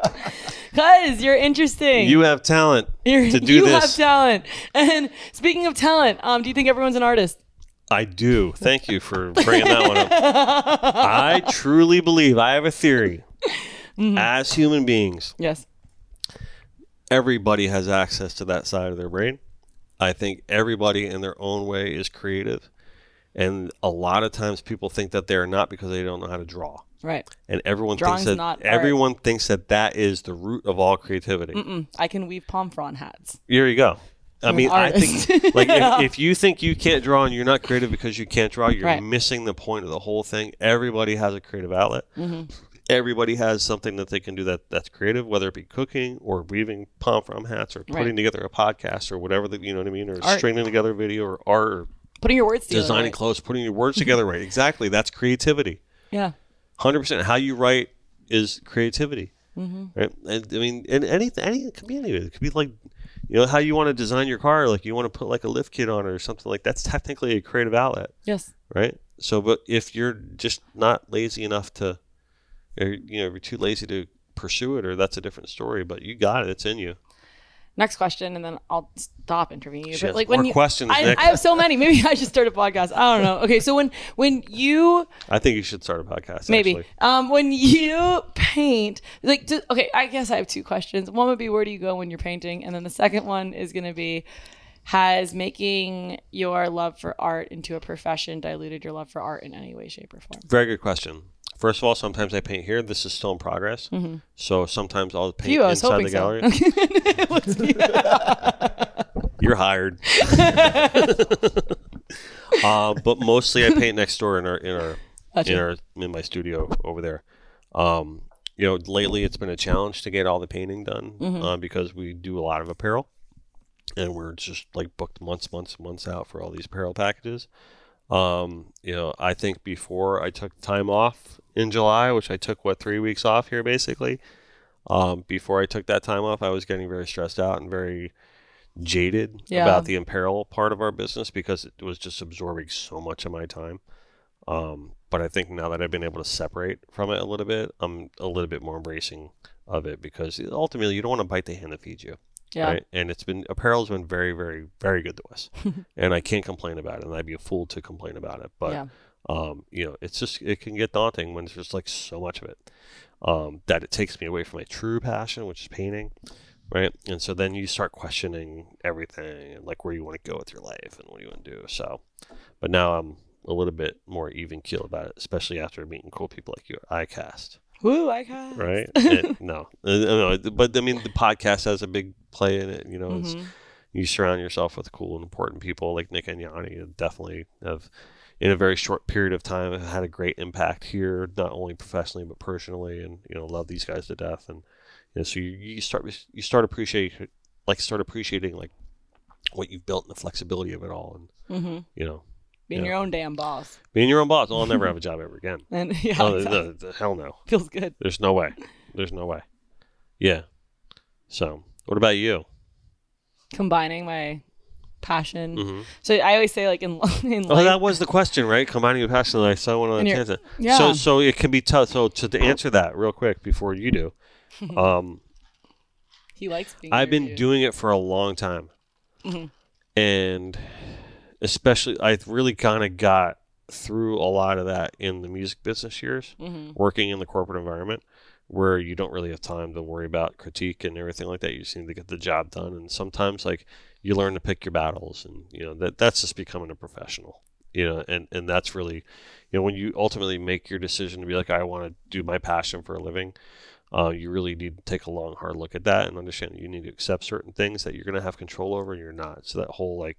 Cause you're interesting. You have talent You're, to do this. you this. have talent. And speaking of talent, um, do you think everyone's an artist? I do. Thank you for bringing that one up. I truly believe I have a theory. Mm-hmm. As human beings, Yes. everybody has access to that side of their brain. I think everybody in their own way is creative. And a lot of times people think that they're not because they don't know how to draw. Right. And everyone Drawing's thinks that not art. everyone thinks that that is the root of all creativity. Mm, I can weave palm frond hats. Here you go. I mean, I think like if, if you think you can't draw and you're not creative because you can't draw, you're Right. missing the point of the whole thing. Everybody has a creative outlet. Mm-hmm. Everybody has something that they can do that that's creative, whether it be cooking or weaving palm frond hats or putting Right. together a podcast or whatever the, you know what I mean, or Art. stringing together a video or art or Putting your words together. designing right. clothes, putting your words together right. Exactly, that's creativity. Yeah. Hundred percent. How you write is creativity, Mm-hmm. right? And, I mean, and anything, any it could be anything. It could be like, you know, how you want to design your car. Like you want to put like a lift kit on it or something like that's technically a creative outlet, Yes. right? So, but if you're just not lazy enough to, or you know, if you're too lazy to pursue it, or that's a different story. But you got it; it's in you. Next question, and then I'll stop interviewing you. She but like when you, questions, I. I have so many. Maybe I should start a podcast. I don't know. Okay, so when when you I think you should start a podcast. maybe um when you paint like do, okay, I guess I have two questions. One would be where do you go when you're painting, and then the second one is going to be has making your love for art into a profession diluted your love for art in any way, shape, or form? Very good question. First of all, sometimes I paint here. This is still in progress. So sometimes I'll paint Phew, was inside the so. gallery. You're hired. uh, but mostly I paint next door in our in our Gotcha. in our in my studio over there. Um, you know, lately it's been a challenge to get all the painting done Mm-hmm. uh, because we do a lot of apparel, and we're just like booked months, months, months out for all these apparel packages. Um, you know, I think before I took time off in July, which I took what three weeks off here basically. Um, before I took that time off, I was getting very stressed out and very jaded Yeah. about the apparel part of our business because it was just absorbing so much of my time. Um, but I think now that I've been able to separate from it a little bit, I'm a little bit more embracing of it because ultimately you don't want to bite the hand that feeds you, Yeah. right? And it's been apparel's been very, very, very good to us, and I can't complain about it, and I'd be a fool to complain about it. But yeah. um, you know, it's just it can get daunting when there's just like so much of it um, that it takes me away from my true passion, which is painting, right? And so then you start questioning everything and like where you want to go with your life and what you want to do. So, but now I'm a little bit more even keel about it, especially after meeting cool people like you at ICAST, Woo, I got right? And- no, uh, no, but I mean the podcast has a big play in it. You know, it's, Mhm. you surround yourself with cool and important people like Nick and Yanni definitely have in a very short period of time have had a great impact here, not only professionally but personally and you know, love these guys to death and you know, so you, you start you start appreciating like start appreciating like what you've built and the flexibility of it all and Mhm. you know Being Yeah. your own damn boss. being your own boss. I'll never have a job ever again. And yeah, oh, exactly. the, the, hell no. feels good. There's no way. There's no way. Yeah. So, what about you? Combining my passion. hmm So I always say like in in Oh, life, that was the question, right? Combining your passion. I saw one on And a your- yeah. So, so it can be tough. So, to, to answer that real quick before you do, um, he likes being I've been interviewed. doing it for a long time, Mhm. and especially I really kind of got through a lot of that in the music business years, Mhm. working in the corporate environment. Where you don't really have time to worry about critique and everything like that. You just need to get the job done. And sometimes, like, you learn to pick your battles and you know that that's just becoming a professional you know and and that's really you know when you ultimately make your decision to be like i want to do my passion for a living uh, you really need to take a long hard look at that and understand that you need to accept certain things that you're going to have control over and you're not so that whole like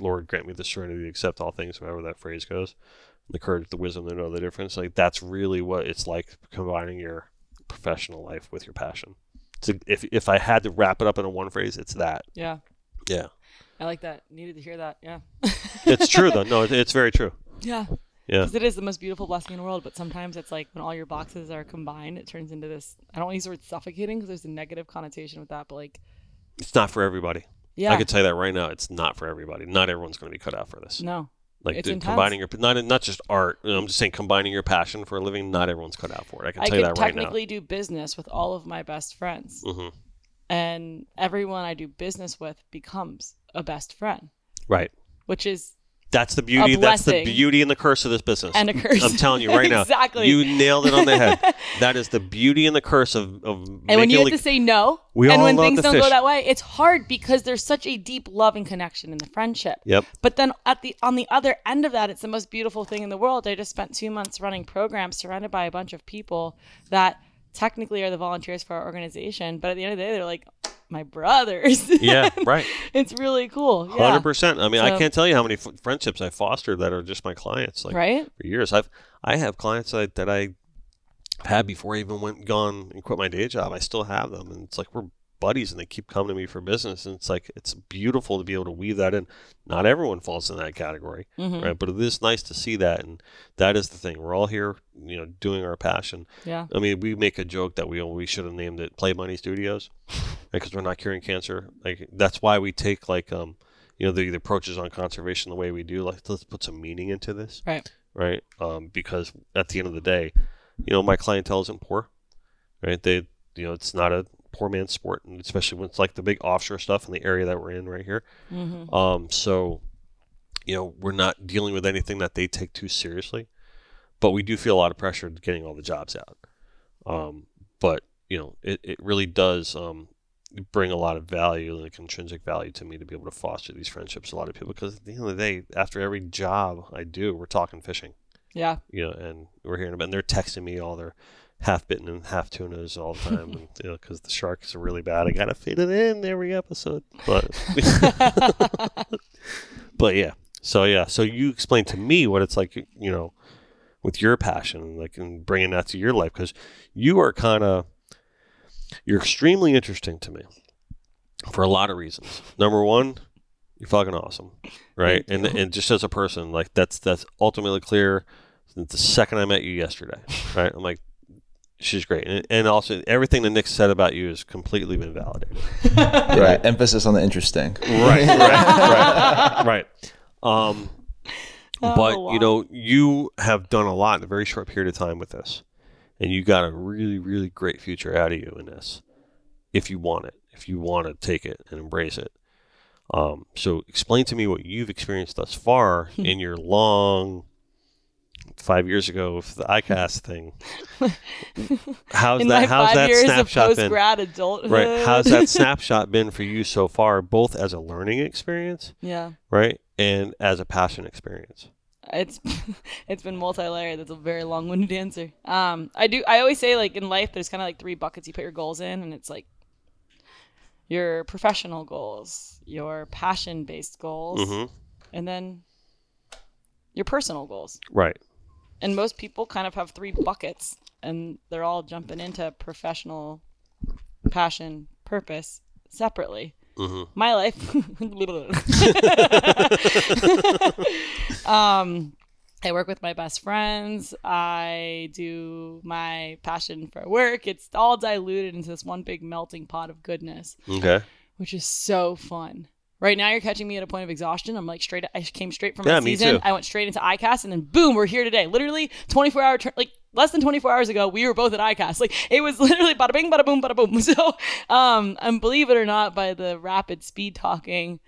lord grant me the serenity to accept all things however that phrase goes the courage the wisdom to know the difference like that's really what it's like combining your professional life with your passion so if, if i had to wrap it up in a one phrase it's that Yeah. yeah I like that. Needed to hear that. Yeah. it's true though. No, it- it's very true. Yeah. Yeah. Because it is the most beautiful blessing in the world, but sometimes it's like when all your boxes are combined, it turns into this. I don't want to use the word suffocating because there's a negative connotation with that, but like, It's not for everybody. Yeah, I could tell you that right now. It's not for everybody. Not everyone's going to be cut out for this. no, Like the- combining your not not just art. I'm just saying combining your passion for a living. Not everyone's cut out for it. I can I tell you that right now. I technically do business with all of my best friends, hmm and everyone I do business with becomes a best friend, Right. which is That's the beauty. That's the beauty and the curse of this business. and a curse. I'm telling you right now. exactly. You nailed it on the head. that is the beauty and the curse of of and when you have like- to say no, We and all when love things don't fish. go that way, it's hard because there's such a deep love and connection in the friendship. Yep. But then at the on the other end of that, it's the most beautiful thing in the world. I just spent two months running programs surrounded by a bunch of people that technically are the volunteers for our organization, but at the end of the day, they're like my brothers. Yeah. Right. it's really cool. Hundred Yeah. percent. I mean, I can't tell you how many f- friendships I fostered that are just my clients. Like Right? for years. I've I have clients that, that I had before I even went gone and quit my day job. I still have them, and it's like we're buddies, and they keep coming to me for business. And it's like it's beautiful to be able to weave that in. Not everyone falls in that category, Mhm. right? But it is nice to see that, and that is the thing. We're all here, you know, doing our passion. Yeah. I mean, we make a joke that we we should have named it Play Money Studios because we're not curing cancer. Like that's why we take like um, you know, the, the approaches on conservation the way we do. Like let's put some meaning into this Right. right? Um, because at the end of the day, you know, my clientele isn't poor, right? They, you know, it's not a poor man's sport, and especially when it's like the big offshore stuff in the area that we're in right here. hmm Um, so, you know, we're not dealing with anything that they take too seriously, but we do feel a lot of pressure getting all the jobs out. Um, but you know, it, it really does um, bring a lot of value, like intrinsic value to me to be able to foster these friendships. A lot of people, because at the end of the day, after every job I do, we're talking fishing Yeah. you know, and we're hearing about, and they're texting me all their half bitten and half tunas all the time, and, you know, because the sharks are really bad. I gotta fit it in every episode, but, but yeah. So yeah, so you explain to me what it's like, you know, with your passion, like, and bringing that to your life, because you are kind of, you're extremely interesting to me for a lot of reasons. Number one, you're fucking awesome, right? And and just as a person, like that's that's ultimately clear. Since the second I met you yesterday, right? I'm like, she's great, and, and also everything that Nick said about you has completely been validated. Right. Emphasis on the interesting. right, right, right, right. Um, but Oh, wow. you know, you have done a lot in a very short period of time with this, and you got a really, really great future out of you in this, if you want it, if you want to take it and embrace it. Um, so, explain to me what you've experienced thus far in your long five years ago with the ICAST thing. How's In that? my how's five that years of snapshot been? adulthood. Right. How's that snapshot been for you so far, both as a learning experience, yeah. right, and as a passion experience? It's it's been multi-layered. That's a very long-winded answer. Um i do i always say like in life there's kind of like three buckets you put your goals in and it's like your professional goals your passion-based goals hmm and then your personal goals. Right. and most people kind of have three buckets and they're all jumping into professional passion purpose separately hmm my life. Um i work with my best friends. I do my passion for work. It's all diluted into this one big melting pot of goodness Okay. which is so fun. Right now you're catching me at a point of exhaustion. I'm like straight i came straight from Yeah, season. i went straight into icast and then boom we're here today. Literally 24 hour turn like less than 24 hours ago we were both at icast like it was literally bada bing bada boom bada boom so um and believe it or not by the rapid speed talking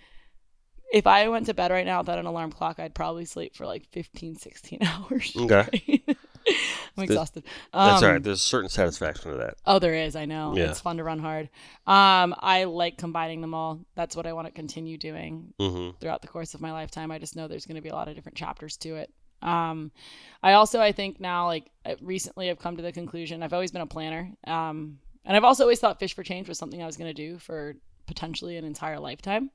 if i went to bed right now without an alarm clock i'd probably sleep for like 15 16 hours Okay. i'm exhausted um, That's all right. There's a certain satisfaction to that. Oh, there is. I know. Yeah. It's fun to run hard. Um, I like combining them all. That's what I want to continue doing hmm throughout the course of my lifetime. I just know there's going to be a lot of different chapters to it. Um, I also, I think now, like recently, I've come to the conclusion. I've always been a planner, um, and I've also always thought Fish for Change was something I was going to do for potentially an entire lifetime.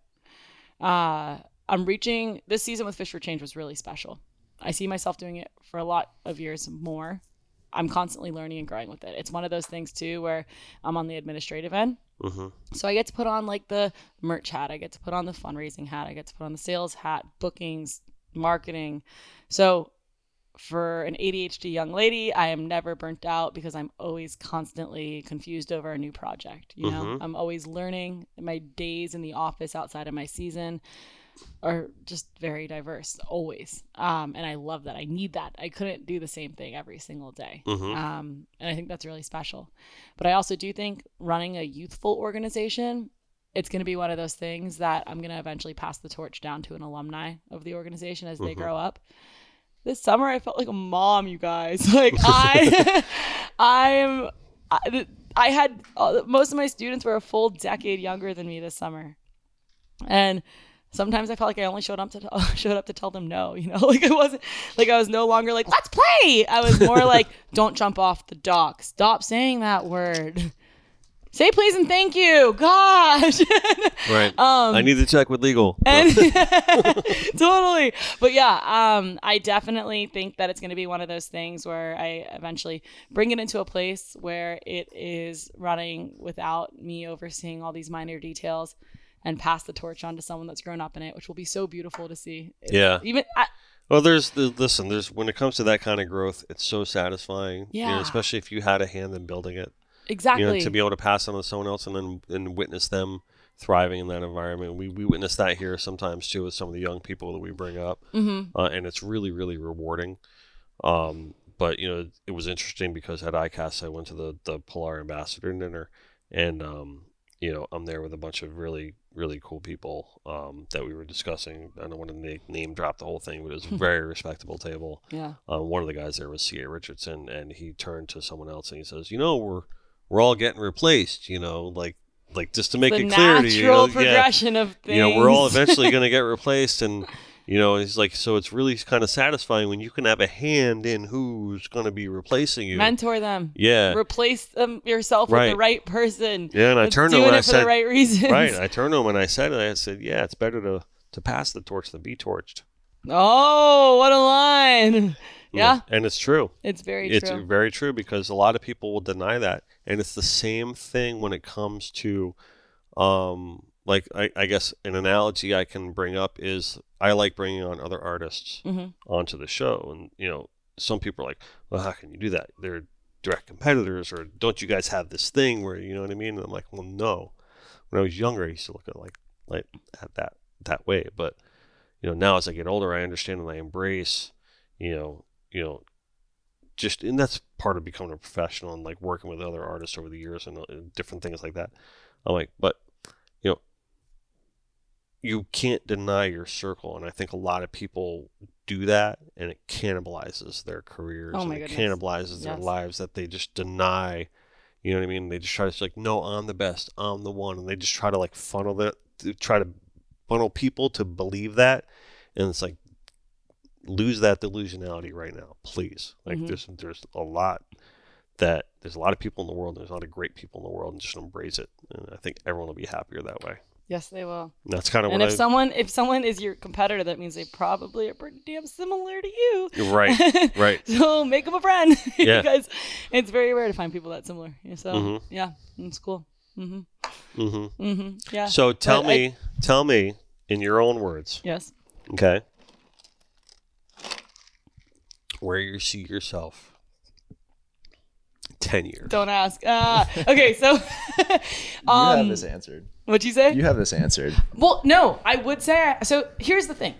Uh, I'm reaching this season with Fish for Change was really special. I see myself doing it for a lot of years more. I'm constantly learning and growing with it. It's one of those things too where I'm on the administrative end. hmm So I get to put on like the merch hat, I get to put on the fundraising hat, I get to put on the sales hat, bookings, marketing. So for an ADHD young lady, I am never burnt out because I'm always constantly confused over a new project. You know, Mhm. I'm always learning. My days in the office outside of my season are just very diverse, always. Um, and I love that. I need that. I couldn't do the same thing every single day. hmm Um, and I think that's really special. But I also do think running a youthful organization, it's going to be one of those things that I'm going to eventually pass the torch down to an alumni of the organization as they Mhm. grow up. This summer, I felt like a mom, you guys. Like I, I am, I, I had uh, most of my students were a full decade younger than me this summer, and sometimes I felt like I only showed up to showed up to tell them no. You know, like I wasn't like I was no longer like let's play. I was more like don't jump off the dock. Stop saying that word. Say please and thank you. Gosh. Right. um, I need to check with legal. and totally but yeah um i definitely think that it's going to be one of those things where i eventually bring it into a place where it is running without me overseeing all these minor details and pass the torch on to someone that's grown up in it which will be so beautiful to see It's- Yeah. even I, Well, there's the listen. There's when it comes to that kind of growth, it's so satisfying. you know, Yeah. especially if you had a hand in building it. Exactly You know, to be able to pass on to someone else and then and witness them thriving in that environment. We we witness that here sometimes too with some of the young people that we bring up, hmm uh, and it's really really rewarding. Um, but you know, it was interesting because at ICAST I went to the the Polar Ambassador dinner, and um, you know, I'm there with a bunch of really really cool people um, that we were discussing. I don't want to na- name drop the whole thing, but it was a very respectable table. yeah Uh, one of the guys there was C.A. Richardson, and he turned to someone else and he says, "You know, we're we're all getting replaced. You know, like like just to make the it clear to you, you know, natural yeah, progression of things you know, we're all eventually going to get replaced, and you know, he's like, so it's really kind of satisfying when you can have a hand in who's going to be replacing you. mentor them yeah, replace them yourself with the right person yeah. And I turned to him and I for said, the right reasons right. I turned to him and I said. I said, yeah, it's better to to pass the torch than be torched. Oh, what a line. Yeah, and it's true. it's very it's true. very true because a lot of people will deny that and it's the same thing when it comes to um like I, I guess an analogy i can bring up is i like bringing on other artists Mhm. onto the show and you know some people are like well how can you do that they're direct competitors or don't you guys have this thing where you know what I mean? And I'm like, well, no. When I was younger, I used to look at like like at that that way, but you know now as I get older, I understand and I embrace you know you know just and that's part of becoming a professional and like working with other artists over the years and, uh, different things like that. I'm like, but you know, you can't deny your circle, and I think a lot of people do that, and it cannibalizes their careers. Oh and it goodness. cannibalizes their Yes. lives that they just deny. You know what I mean? They just try to say, like, no, I'm the best, I'm the one, and they just try to like funnel that, try to funnel people to believe that, and it's like lose that delusionality right now, please. Like Mhm. there's there's a lot that there's a lot of people in the world. There's a lot of great people in the world, and just embrace it. And I think everyone will be happier that way. Yes, they will. And that's kind of And if I someone if someone is your competitor, that means they probably are pretty damn similar to you. right, right. so make them a friend Yeah. because it's very rare to find people that similar. So Mhm. yeah, it's cool. Mm hmm hmm hmm Yeah. So tell But I- me, tell me in your own words, yes. okay, where you see yourself ten years. Don't ask. Uh, okay, so you um, have this answered. what'd you say? You have this answered. Well, no, I would say. So here's the thing.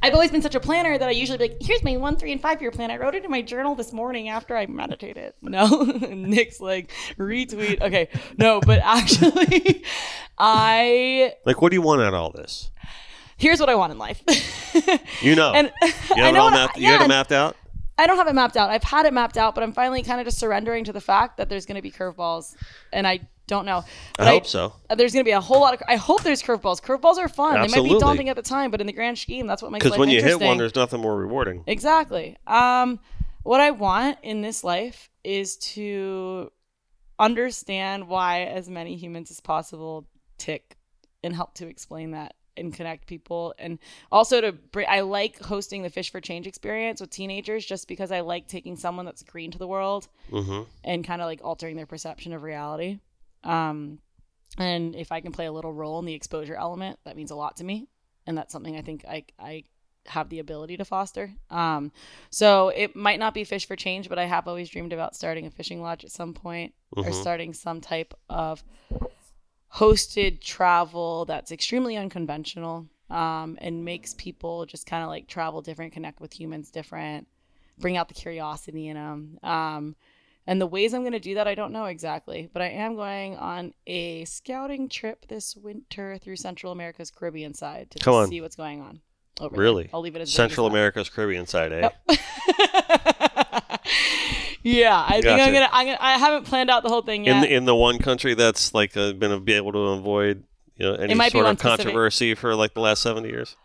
I've always been such a planner that I usually be like, here's my one, three, and five year plan. I wrote it in my journal this morning after I meditated. No, Nick's like, retweet. Okay, no, but actually, I, Like, what do you want out of all this? Here's what I want in life. You know, and you I have it know all what I- mapped. You have it mapped out. I don't have it mapped out. I've had it mapped out, but I'm finally kind of just surrendering to the fact that there's going to be curveballs, and I don't know. I hope so. uh, There's going to be a whole lot of. I hope there's curveballs. Curveballs are fun. Absolutely. They might be daunting at the time, but in the grand scheme, that's what makes Because when you hit one, there's nothing more rewarding. Exactly. Um, what I want in this life is to understand why as many humans as possible tick and help to explain that and connect people and also to bring I like hosting the Fish for Change experience with teenagers just because I like taking someone that's green to the world hmm and kind of like altering their perception of reality. Um, and if I can play a little role in the exposure element, that means a lot to me, and that's something I think I I have the ability to foster. Um, so it might not be fish for change, but I have always dreamed about starting a fishing lodge at some point or Mhm. starting some type of hosted travel that's extremely unconventional um, and makes people just kind of like travel different, connect with humans different, bring out the curiosity in them. Um, and the ways I'm going to do that, I don't know exactly, but I am going on a scouting trip this winter through Central America's Caribbean side to see what's going on. Over Really? there. I'll leave it as Central. America's Caribbean side, eh? yeah, I think I'm gonna, I'm gonna. I haven't planned out the whole thing yet. In the, in the one country that's like uh, been be able to avoid you know any might be sort one of specific- controversy for like the last seventy years.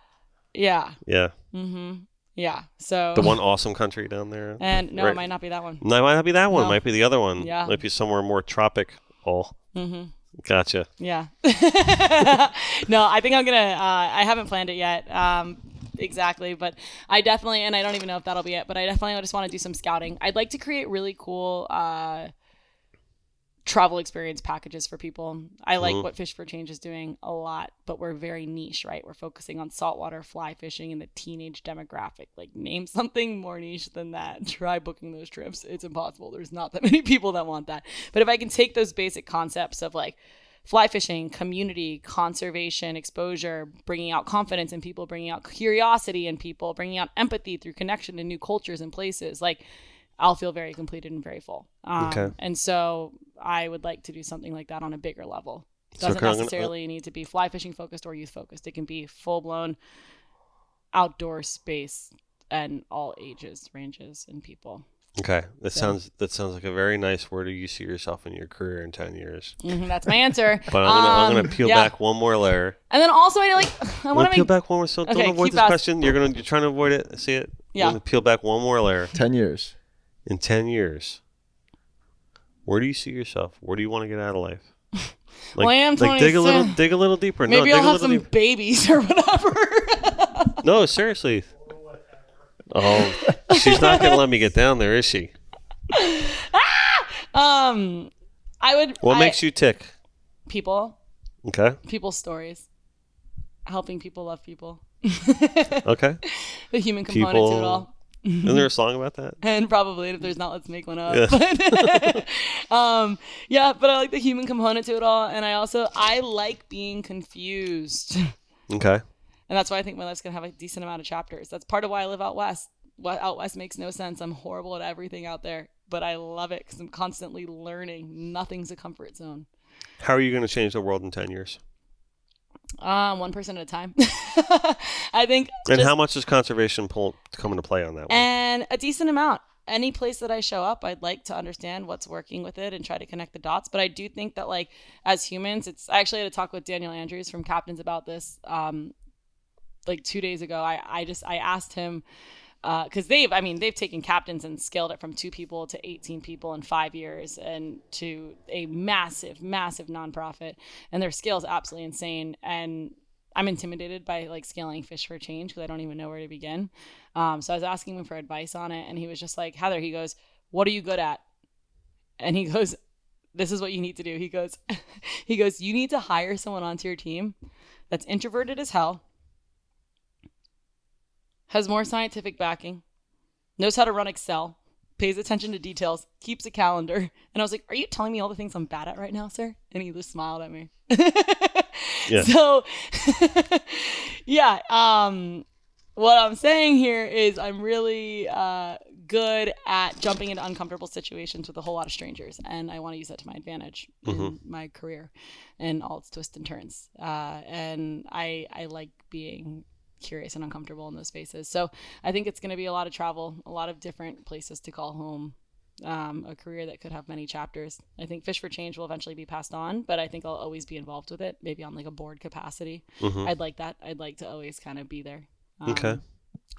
yeah. Yeah, Mm-hmm. Yeah. So the one awesome country down there. And no, Right. it might not be that one. No, it might not be that one. No. It might be the other one. Yeah. Might be somewhere more tropic. Oh, Mm-hmm. gotcha. Yeah. no, I think I'm gonna. Uh, I haven't planned it yet. Um, exactly, but I definitely, and I don't even know if that'll be it. But I definitely just want to do some scouting. I'd like to create really cool uh, travel experience packages for people. I like Mhm. what Fish for Change is doing a lot, but we're very niche, right? We're focusing on saltwater fly fishing and the teenage demographic. Like, name something more niche than that. Try booking those trips. It's impossible. There's not that many people that want that. But if I can take those basic concepts of like fly fishing, community, conservation, exposure, bringing out confidence in people, bringing out curiosity in people, bringing out empathy through connection to new cultures and places, like I'll feel very completed and very full. Um, Okay. And so I would like to do something like that on a bigger level. So Doesn't can I- I'm gonna- necessarily need to be fly fishing focused or youth focused. It can be full blown outdoor space and all ages, ranges, and people. Okay, that So- sounds that sounds like a very nice. Where do you see yourself in your career in ten years? Mhm, that's my answer. But I'm gonna, I'm Um, gonna peel yeah. back one more layer. And then also, I like. I want gonna to peel back one more. So Okay, don't avoid this ask- question. You're gonna you're trying to avoid it. See it? Yeah. I'm gonna peel back one more layer. Ten years. In ten years, where do you see yourself? Where do you want to get out of life? Like, Well, I am like dig a little, dig a little deeper. no, Maybe dig I'll have some deeper. babies or whatever. No, seriously. Oh, she's not gonna let me get down there, is she? um, I would. What I- makes you tick? people? Okay, People's stories. Helping people love people. okay. the human component to it all. Isn't there a song about that? and probably if there's not let's make one up Yeah. but um yeah but i like the human component to it all and i also i like being confused Okay. and that's why i think my life's gonna have a decent amount of chapters that's part of why i live out west out west makes no sense i'm horrible at everything out there but i love it because i'm constantly learning nothing's a comfort zone How are you going to change the world in 10 years? um one person at a time i think And just- how much does conservation pull, come into play on that one? and a decent amount. Any place that I show up, I'd like to understand what's working with it and try to connect the dots. But I do think that, like, as humans, it's I actually had a talk with Daniel Andrews from Captains about this, um, like two days ago. I, I just I asked him because they've I mean they've taken captains and scaled it from two people to 18 people in five years and to a massive massive nonprofit and their scale is absolutely insane and I'm intimidated by like scaling fish for change because I don't even know where to begin. Um, so I was asking him for advice on it, and he was just like, Heather, he goes, What are you good at? And he goes, This is what you need to do. He goes, He goes, You need to hire someone onto your team that's introverted as hell, has more scientific backing, knows how to run Excel, pays attention to details, keeps a calendar. And I was like, Are you telling me all the things I'm bad at right now, sir? And he just smiled at me. Yeah. So, yeah. Um, what I'm saying here is I'm really uh, good at jumping into uncomfortable situations with a whole lot of strangers, and I want to use that to my advantage in my career and all its twists and turns. Uh, and I I like being curious and uncomfortable in those spaces. So I think it's going to be a lot of travel, a lot of different places to call home. Um, a career that could have many chapters. I think Fish for Change will eventually be passed on, but I think I'll always be involved with it, maybe on like a board capacity. Mhm. I'd like that. I'd like to always kind of be there. Um, Okay. and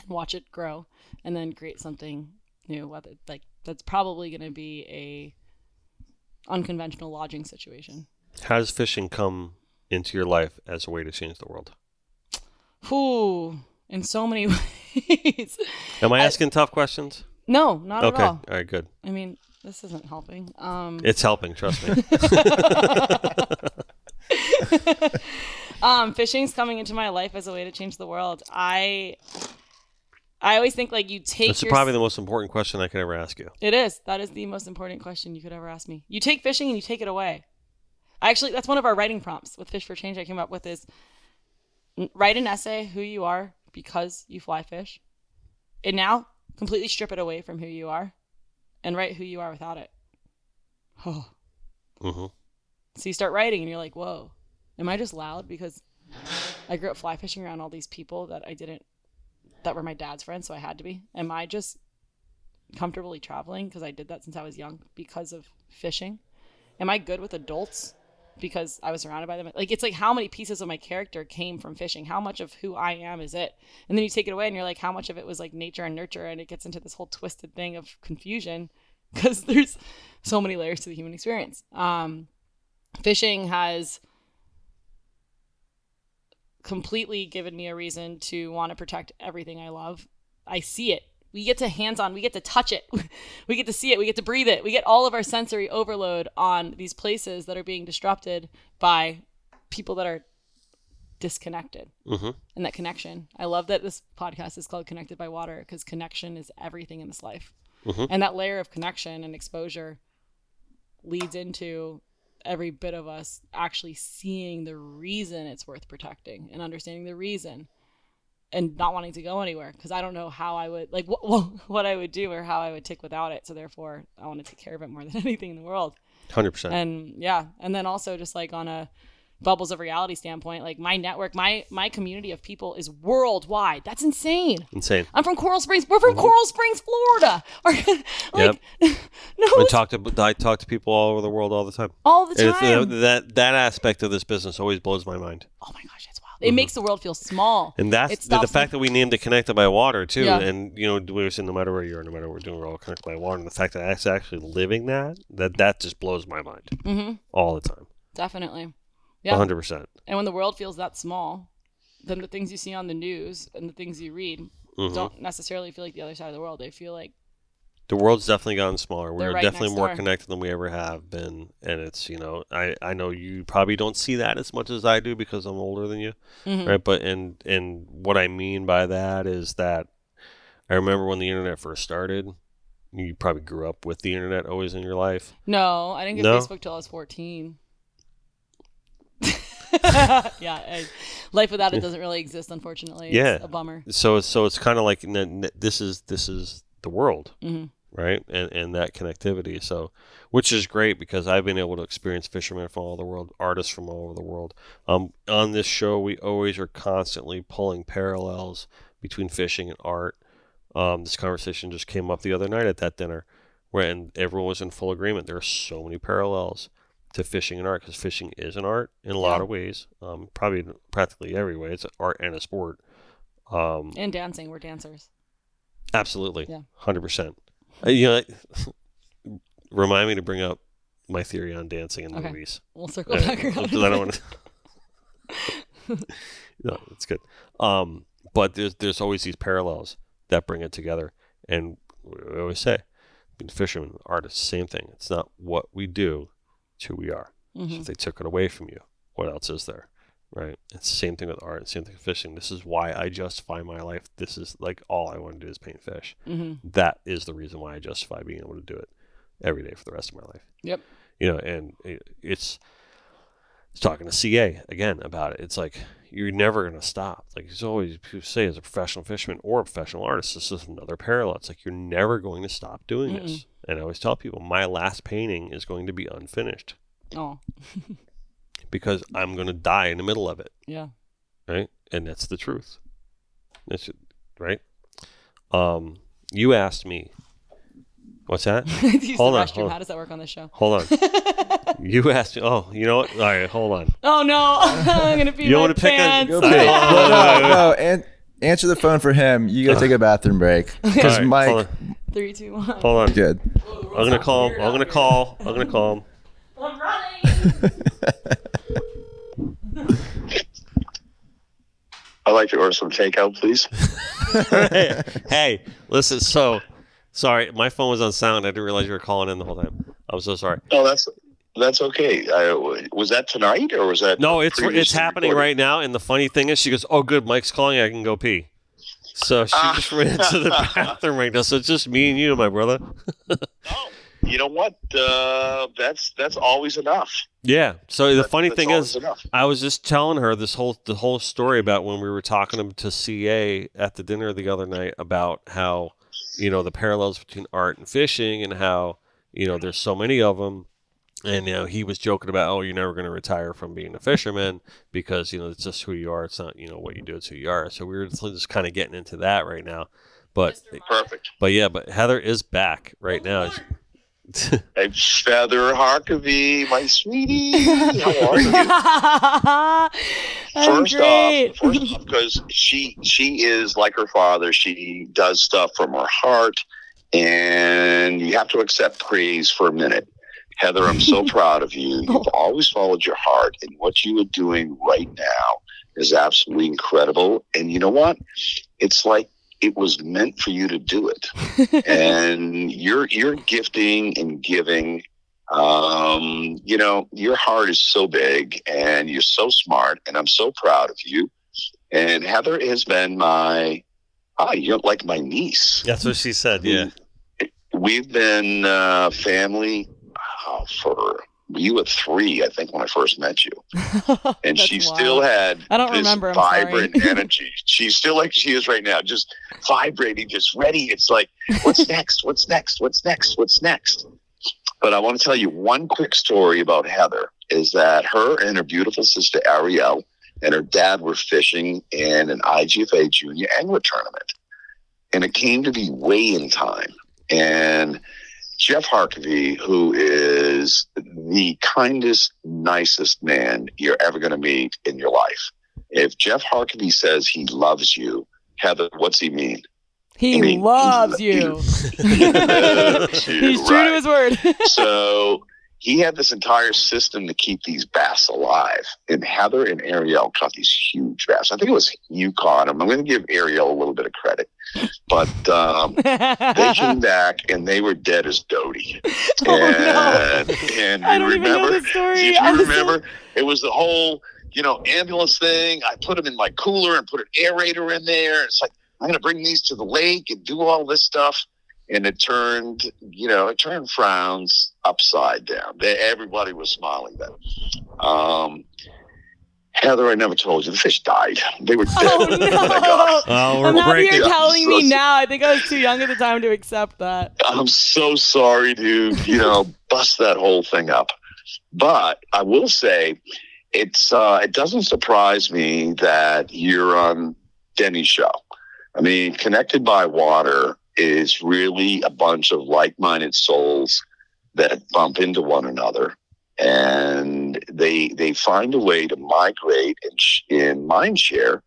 watch it grow and then create something new whether like that's probably going to be a unconventional lodging situation How does fishing come into your life as a way to change the world? Whew, in so many ways Am I I- asking tough questions? no not Okay. at All all right, good. i mean this isn't helping um It's helping, trust me. um fishing's coming into my life as a way to change the world i i always think like you take That's your probably the most important question I could ever ask you. It is. That is the most important question you could ever ask me. You take fishing and you take it away. Actually, that's one of our writing prompts with Fish for Change I came up with is write an essay who you are because you fly fish. And now completely strip it away from who you are and write who you are without it. Oh. hmm So you start writing and you're like, whoa, am I just loud? Because I grew up fly fishing around all these people that I didn't, that were my dad's friends, so I had to be. Am I just comfortably traveling because I did that since I was young because of fishing? Am I good with adults because I was surrounded by them? Like, it's like how many pieces of my character came from fishing? How much of who I am is it? And then you take it away and you're like, how much of it was like nature and nurture? And it gets into this whole twisted thing of confusion because there's so many layers to the human experience. Um, fishing has completely given me a reason to want to protect everything I love. I see it. We get to hands on, we get to touch it, we get to see it, we get to breathe it, we get all of our sensory overload on these places that are being disrupted by people that are disconnected. hmm And that connection. I love that this podcast is called Connected by Water because connection is everything in this life. Mhm. And that layer of connection and exposure leads into every bit of us actually seeing the reason it's worth protecting and understanding the reason and not wanting to go anywhere because I don't know how I would like wh- what I would do or how I would tick without it. So therefore, I want to take care of it more than anything in the world. 100%. And yeah, and then also just like on a bubbles of reality standpoint, like my network, my my community of people is worldwide. That's insane. Insane. I'm from Coral Springs. We're from Coral Springs, Florida. like, no, I talk to I talk to people all over the world all the time. all the uh, time. that that aspect of this business always blows my mind. oh my gosh, It makes the world feel small. And that's the, the fact that we named it Connected by Water too. Yeah. And you know, we were saying no matter where you are, no matter what we're doing, we're all connected by water. And the fact that it's actually living that, that that just blows my mind hmm all the time. Definitely. Yeah. hundred percent. And when the world feels that small, then the things you see on the news and the things you read Mm-hmm. don't necessarily feel like the other side of the world. They feel like The world's definitely gotten smaller. We're right definitely more door. connected than we ever have been. And it's, you know, I, I know you probably don't see that as much as I do because I'm older than you. Mhm. Right. But and and what I mean by that is that I remember when the internet first started. You probably grew up with the internet always in your life. No, I didn't get No? Facebook till I was 14. yeah, I, life without it doesn't really exist, unfortunately. It's Yeah. a bummer. So it's so it's kind of like this is this is the world, Mhm. right? And and that connectivity. So which is great because I've been able to experience fishermen from all over the world, artists from all over the world. Um, on this show, we always are constantly pulling parallels between fishing and art. Um, this conversation just came up the other night at that dinner, when everyone was in full agreement. There are so many parallels to fishing and art because fishing is an art in a lot of ways. Um, probably practically every way. It's an art and a sport. Um, And dancing, we're dancers. Absolutely. Yeah. Hundred percent. Uh, You know, remind me to bring up my theory on dancing in Okay. movies. We'll circle Uh, back around. I don't want to. no, it's good. Um, but there's there's always these parallels that bring it together, and we always say, being fishermen, artists, same thing. It's not what we do, it's who we are. So Mhm. if they took it away from you, what else is there? Right? It's the same thing with art, same thing with fishing. This is why I justify my life. This is like all I want to do is paint fish. Mhm. That is the reason why I justify being able to do it every day for the rest of my life. Yep. You know, and it- it's, it's talking to CA again about it. It's like you're never going to stop. Like it's always people say as a professional fisherman or a professional artist, this is another parallel. It's like you're never going to stop doing this. And I always tell people my last painting is going to be unfinished Oh, because I'm going to die in the middle of it, yeah. right? And that's the truth. That's it, right. Um, you asked me, what's that? Hold on, restroom. hold on. How does that work on this show? Hold on. you asked me. Oh, you know what? All right, hold on. Oh no, I'm gonna pee You my wanna pick a- pants. Go Go pee. pee. Oh, no, wait, wait. no, an- answer the phone for him. You gotta take a bathroom break because All right, Mike. hold on. Three, two, one. Hold on. Good. I'm gonna call. him. I'm gonna call. I'm gonna call him. I'm running. I'd like to order some takeout, please. hey, hey, listen. So, sorry, my phone was on sound. I didn't realize you were calling in the whole time. I'm so sorry. Oh, that's that's okay. I, was that tonight or was that? No, it's it's happening recorded? right now. And the funny thing is, she goes, "Oh, good, Mike's calling. I can go pee." So she Ah. just ran to the bathroom right now. So it's just me and you, my brother. Oh, you know what? Uh, that's that's always enough. Yeah. So the That- funny thing is, enough. I was just telling her this whole the whole story about when we were talking to CA at the dinner the other night about how you know the parallels between art and fishing and how you know there's so many of them and you know he was joking about oh you're never going to retire from being a fisherman because you know it's just who you are it's not you know what you do it's who you are so we were just, just kind of getting into that right now but Perfect. but yeah but Heather is back right now Hey, Heather Harkavy, my sweetie. How are you? First great. off, first off, because she she is like her father. She does stuff from her heart, and you have to accept praise for a minute. Heather, I'm so proud of you. You've always followed your heart, and what you are doing right now is absolutely incredible. And you know what? It's like it was meant for you to do it. and you're you're gifting and giving um, you know, your heart is so big and you're so smart, and I'm so proud of you. And Heather has been my, ah, you're like my niece. that's what she said yeah We've been uh, family uh, for you were three, I think, when I first met you, and she wild. still had I don't this remember, I'm vibrant energy. She's still like she is right now, just vibrating, just ready. It's like, what's next? What's next? What's next? What's next? But I want to tell you one quick story about Heather is that her and her beautiful sister Ariel and her dad were fishing in an IGFA junior angler tournament. And it came to be weigh-in time. And Jeff Harkavy, who is the kindest, nicest man you're ever going to meet in your life. If Jeff Harkavy says he loves you, Heather, what's he mean? he I mean, loves he- you. He's He's true to his word. so he had this entire system to keep these bass alive. And Heather and Ariel caught these huge bass. I think it was Yukon. I'm going to give Ariel a little bit of credit, but um, they came back and they were dead as Doty. oh and, no. and I don't even know remember, the story. if you remember, it was the whole, you know, ambulance thing. I put them in my cooler and put an aerator in there. It's like I'm going to bring these to the lake and do all this stuff. And it turned, you know, it turned frowns upside down. They, everybody was smiling then. Um, Heather, I never told you the fish died. They were dead. Oh when no! Oh, we're I'm happy breaking. you're telling me So- now. I think I was too young at the time to accept that. I'm so sorry to, you know, bust that whole thing up. But I will say it's uh it doesn't surprise me that you're on Denny's show. I mean, Connected by Water is really a bunch of like-minded souls that bump into one another and they they find a way to migrate in, in mind share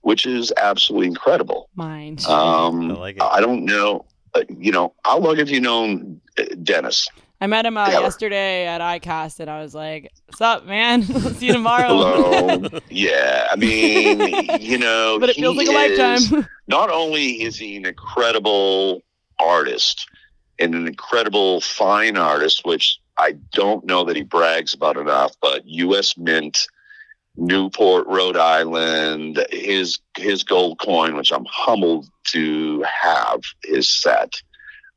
which is absolutely incredible Mind. um, I like it. I don't know. Uh, you know, how long have you known uh, Dennis? I met him uh, Yeah. yesterday at ICAST, and I was like, "What's up, man? See you tomorrow." Hello. yeah, I mean, you know, but it feels like a is- lifetime. Not only is he an incredible artist and an incredible fine artist, which I don't know that he brags about enough, but U.S. Mint, Newport, Rhode Island, his his gold coin, which I'm humbled to have, is set,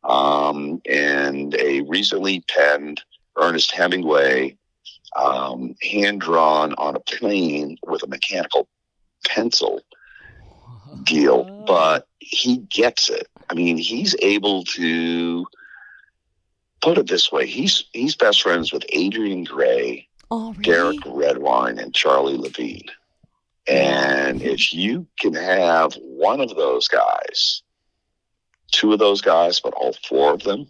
um, and a recently penned Ernest Hemingway, um, hand drawn on a plane with a mechanical pencil deal, Oh. but he gets it. I mean, he's able to put it this way: he's he's best friends with Adrian Gray, oh, really? Derek Redwine, and Charlie Levine. And if you can have one of those guys, two of those guys, but all four of them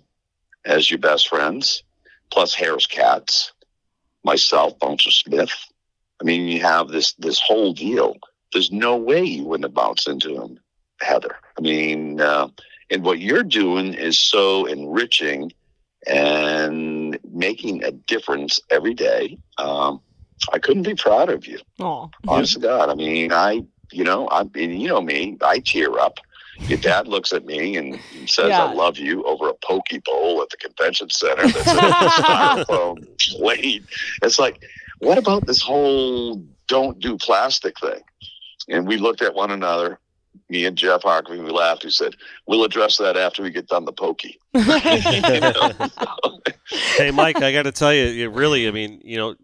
as your best friends, plus Harris Katz, myself, Bouncer Smith. I mean, you have this this whole deal. There's no way you wouldn't have bounced into him, Heather. I mean, uh, and what you're doing is so enriching and making a difference every day. Um, I couldn't be proud of you, Aw. honest to God. I mean, I, you know, I, and you know me, I tear up. Your dad looks at me and says, Yeah. "I love you" over a poke bowl at the convention center. That's a styrofoam plate. It's like, what about this whole "don't do plastic" thing? And we looked at one another. Me and Jeff Harkey, we laughed. He said, "We'll address that after we get done the pokey." You know? hey, Mike, I got to tell you, it really, I mean, you know,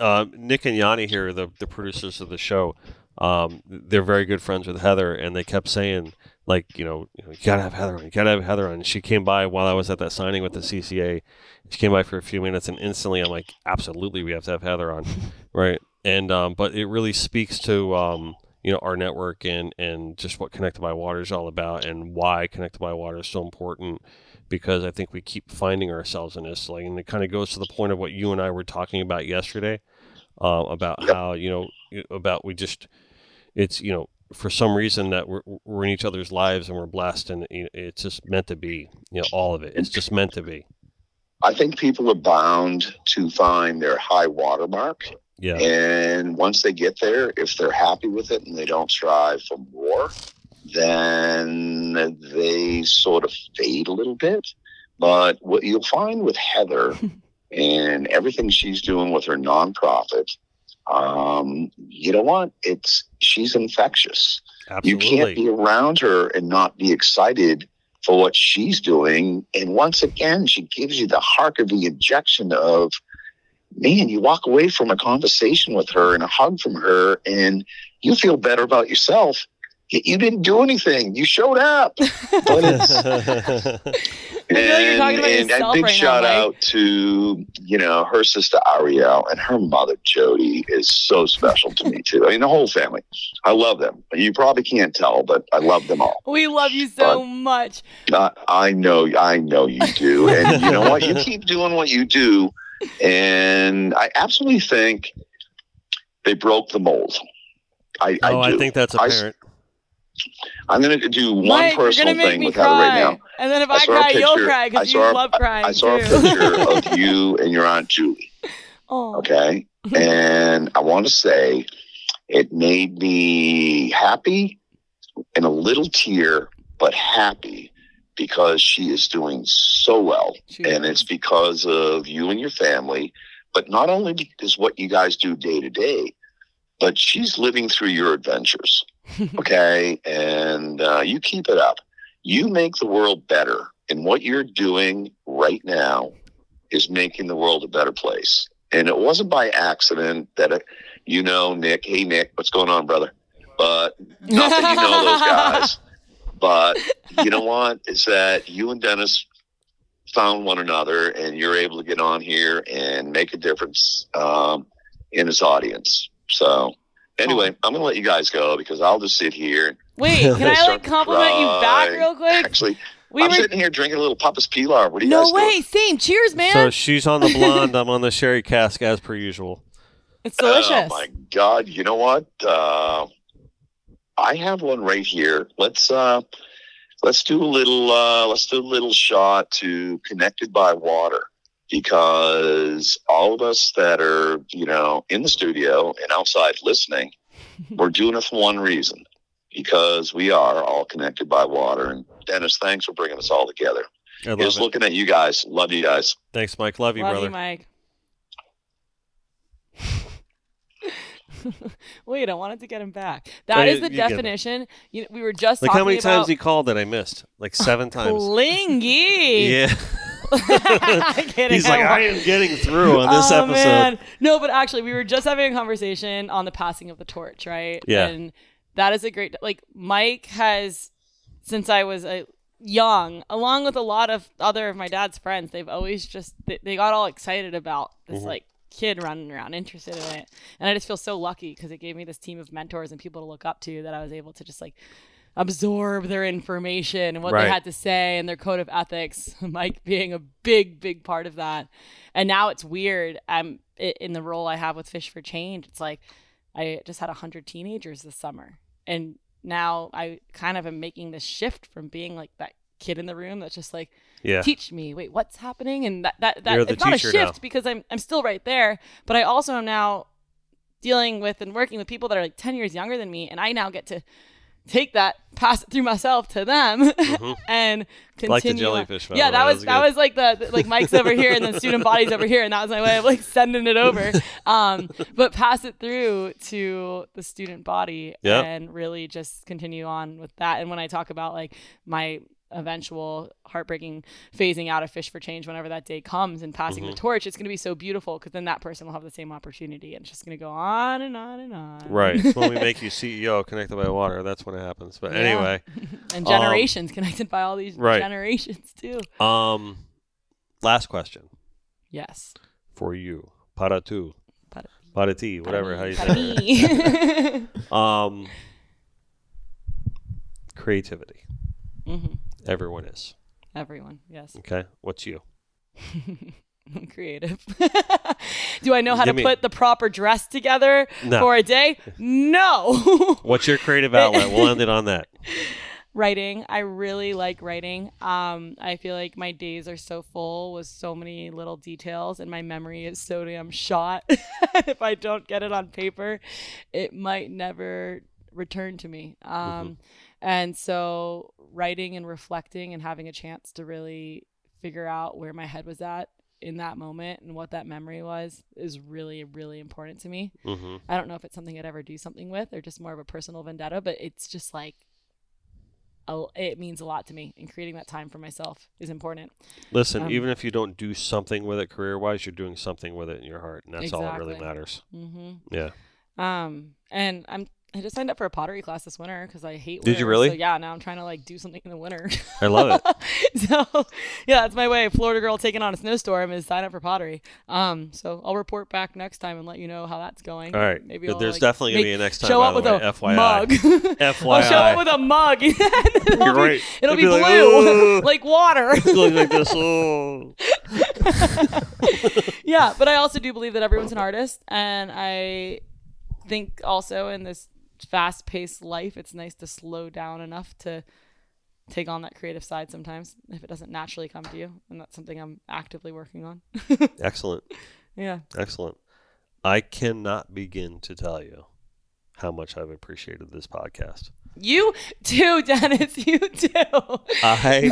uh, Nick and Yanni here, the the producers of the show, um, they're very good friends with Heather, and they kept saying, like, you know, you, know, you gotta have Heather on, you gotta have Heather on. And she came by while I was at that signing with the CCA. She came by for a few minutes, and instantly, I'm like, absolutely, we have to have Heather on, right? And um, but it really speaks to um, you know our network and and just what Connected by Water is all about, and why Connected by Water is so important because I think we keep finding ourselves in this. Like, and it kind of goes to the point of what you and I were talking about yesterday, uh, about Yep. how you know about we just it's you know for some reason that we're, we're in each other's lives and we're blessed and it's just meant to be. You know, all of it. It's just meant to be. I think people are bound to find their high watermark. Yeah. And once they get there, if they're happy with it and they don't strive for more, then they sort of fade a little bit. But what you'll find with Heather and everything she's doing with her nonprofit, um, you know what? It's she's infectious. You can't be around her and not be excited for what she's doing. And once again, she gives you the hark of the injection of, man, you walk away from a conversation with her and a hug from her, and you feel better about yourself. Yet You didn't do anything. You showed up. But it's I you're talking about and, and a big right shout Mike. out to you know her sister Ariel and her mother Jody is so special to me too. I mean the whole family. I love them. You probably can't tell, but I love them all. we love you so much. I, I know, I know you do, and you know what? You keep doing what you do, and I absolutely think they broke the mold. I, oh, I I, think that's I s- apparent. I'm going to do one Mike, personal thing with cry. Heather right now. And then if I I, cry, you'll cry because you a- love crying I saw a picture of you and your aunt Julie. oh, Okay. And I want to say it made me happy and a little tear, but happy because she is doing so well. She And it's because of you and your family, but not only is what you guys do day to day, but she's living through your adventures. Okay. And uh, you keep it up. You make the world better. And what you're doing right now is making the world a better place. And it wasn't by accident that, uh, you know, Nick, hey, Nick, what's going on, brother? But not that you know those guys. But you know what? Is that you and Dennis found one another and you're able to get on here and make a difference um, in his audience. So, anyway, I'm going to let you guys go because I'll just sit here. Wait, can I like compliment you back real quick? Actually, We I'm were sitting here drinking a little Papa's Pilar. What are you no guys way, doing? same. Cheers, man. So she's on the blonde. I'm on the sherry cask as per usual. it's delicious. Oh my God! You know what? Uh, I have one right here. Let's uh, let's do a little. Uh, let's do a little shot to connected by water because all of us that are you know in the studio and outside listening, we're doing it for one reason because we are all connected by water. And Dennis, thanks for bringing us all together. I love Just it. looking at you guys. Love you guys. Thanks, Mike. Love you, Love brother. you, Mike. Wait, I wanted to get him back. That Oh, is the you definition. You we were just like talking how many about times he called that I missed? Like seven times. clingy. yeah. Kidding, He's like. I am getting through on this oh, episode. Man. No, but actually, we were just having a conversation on the passing of the torch, right? Yeah. And that is a great, like, Mike has, since I was a young, along with a lot of other of my dad's friends, they've always just, they, they got all excited about this, Mhm. like, kid running around, interested in it. And I just feel so lucky because it gave me this team of mentors and people to look up to that I was able to just, like, absorb their information and what Right. they had to say and their code of ethics. Mike being a big, big part of that. And now it's weird. I'm in the role I have with Fish for Change. It's like I just had hundred teenagers this summer, and now I kind of am making this shift from being like that kid in the room that's just like Yeah. teach me wait what's happening and that that, that it's not a shift now. because I'm I'm still right there but I also am now dealing with and working with people that are like 10 years younger than me and I now get to take that pass it through myself to them Mhm. and continue Like the jellyfish, yeah that was That that was was like the like Mike's over here and the student body's over here and that was my way of like sending it over. Um but pass it through to the student body Yep. and really just continue on with that. And when I talk about like my eventual heartbreaking phasing out of fish for change whenever that day comes and passing Mhm. the torch it's going to be so beautiful because then that person will have the same opportunity and it's just going to go on and on and on Right. So when we make you CEO connected by water, that's when it happens. But Yeah. anyway, and generations connected by all these right. generations too um, last question yes for you, para tu, Para- para ti, whatever how you say it. Um, creativity. Mhm. Everyone is everyone yes okay. What's you? I'm creative do i know how Give to me- put the proper dress together No. for a day no What's your creative outlet? We'll end it on that. writing i really like writing um i feel like my days are so full with so many little details and my memory is so damn shot if i don't get it on paper it might never return to me um and so writing and reflecting and having a chance to really figure out where my head was at in that moment and what that memory was is really really important to me hmm I don't know if it's something I'd ever do something with or just more of a personal vendetta, but it's just like, it means a lot to me. And creating that time for myself is important. Listen, Um, even if you don't do something with it career wise, you're doing something with it in your heart, and that's all that really Exactly. matters. hmm Yeah. Um, and I'm I just signed up for a pottery class this winter because I hate. Did you really? So yeah, now I'm trying to like do something in the winter. I love it. so yeah, that's my way. Florida girl taking on a snowstorm is sign up for pottery. Um, so I'll report back next time and let you know how that's going. All right. Maybe. I'll, There's like, definitely gonna make- be a next time. show up the with way. a FYI. mug. FYI. I'll show up with a mug. it'll, You're be, right. it'll be It'll be like, blue, "Oh." like water. Look like this. Oh. yeah, but I also do believe that everyone's an artist, and I think also in this fast-paced life, it's nice to slow down enough to take on that creative side sometimes if it doesn't naturally come to you, and that's something I'm actively working on. Excellent. yeah. Excellent. I cannot begin to tell you how much I've appreciated this podcast. You too, Dennis. You too. I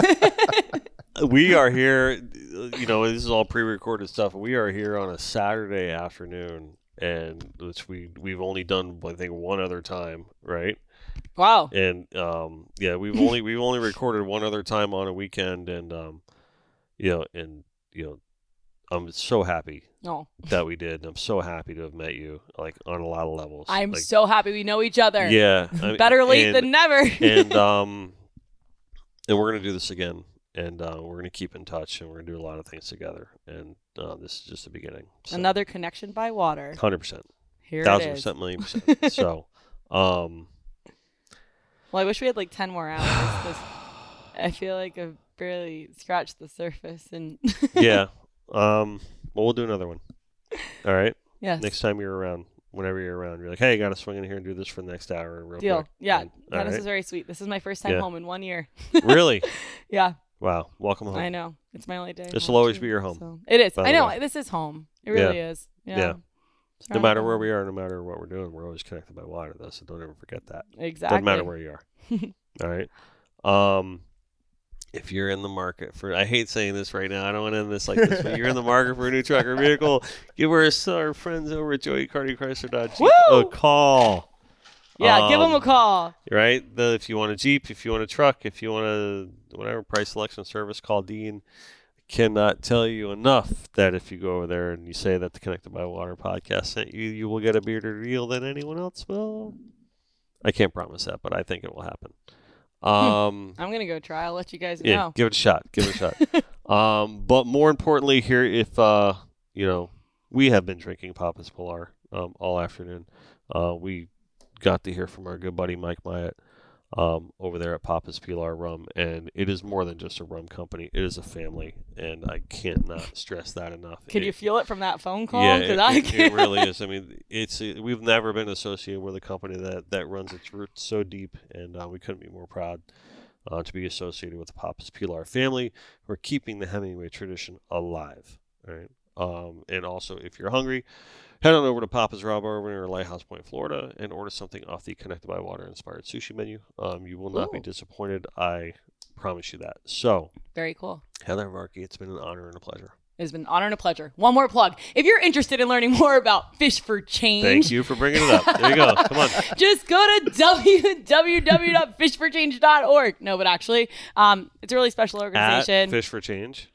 we are here you know this is all pre-recorded stuff we are here on a saturday afternoon and which we we've only done i think one other time right Wow. and um, yeah, we've only we've only recorded one other time on a weekend, and um, you know, and you know, I'm so happy No. that we did. and I'm so happy to have met you, like on a lot of levels. I'm like, so happy we know each other. yeah, I mean, Better late and, than never. and um, and we're gonna do this again, and uh, we're gonna keep in touch, and we're gonna do a lot of things together, and uh, this is just the beginning. So, Another connection by water. hundred percent, Here thousand it is. percent, million percent. so, um, Well, I wish we had like 10 more hours. 'cause I feel like I've barely scratched the surface. And yeah, um, well, we'll do another one. All right. yes. next time you're around, whenever you're around, you're like, hey, I got to swing in here and do this for the next hour, real Deal. quick. Yeah. And- Dennis all is very sweet. This is my first time Yeah. home in one year. really? Yeah. Wow. Welcome home. I know. It's my only day. This will always too, be your home, so- It is. I know. way. This is home. It Yeah. really is. Yeah. Yeah. No matter where we are, no matter what we're doing, we're always connected by water, though. So don't ever forget that. Exactly. Doesn't matter where you are. all right. Um, if you're in the market for, I hate saying this right now. I don't want to end this like this, but you're in the market for a new truck or vehicle, give us our friends over at Joey Cardi Chrysler a call. Yeah. give them Um, a call. right? The if you want a Jeep, if you want a truck, if you want a whatever price selection service, call Dean. Cannot tell you enough that if you go over there and you say that the Connected by Water podcast sent you, you will get a better deal than anyone else will. I can't promise that, but I think it will happen. Um, I'm going to go try. I'll let you guys yeah, know. give it a shot. Give it a shot. Um, but more importantly, here, if uh, you know, we have been drinking Papa's Pilar um, all afternoon. Uh, we got to hear from our good buddy Mike Myatt um, over there at Papa's Pilar Rum, and it is more than just a rum company. It is a family, and I can't not stress that enough. Can It- you feel it from that phone call? yeah, it, I it- it really is. I mean, it's we've never been associated with a company that that runs its roots so deep, and uh, we couldn't be more proud uh, to be associated with the Papas Pilar family. We're keeping the Hemingway tradition alive. Right? Um, and also, if you're hungry, head on over to Papa's Raw Bar over near Lighthouse Point, Florida, and order something off the Connected by Water inspired sushi menu. Um, you will not be disappointed. I promise you that. So, Very cool. Heather Harkavy, it's been an honor and a pleasure. It's been an honor and a pleasure. One more plug. If you're interested in learning more about Fish for Change, Thank you for bringing it up. There you go. Come on. just go to www.fishforchange.org. No, but actually, um, it's a really special At organization. Fish for Change.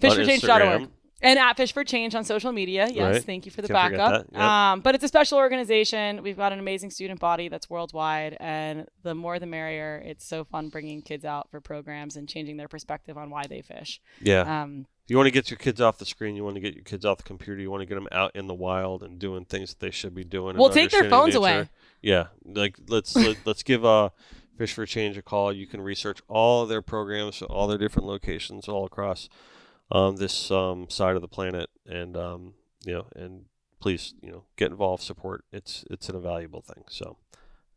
fishforchange.org. And at Fish for Change on social media. Yes, Right. thank you for the Can't backup. Yep. Um, but it's a special organization. We've got an amazing student body that's worldwide, and the more the merrier. It's so fun bringing kids out for programs and changing their perspective on why they fish. Yeah. Um, you want to get your kids off the screen. You want to get your kids off the computer. You want to get them out in the wild and doing things that they should be doing. Well, take their phones away. Yeah, like let's let, let's give uh, Fish for Change a call. You can research all of their programs, all their different locations all across um, this um, side of the planet, and um, you know, and please, you know, get involved, support. It's it's an invaluable thing. So,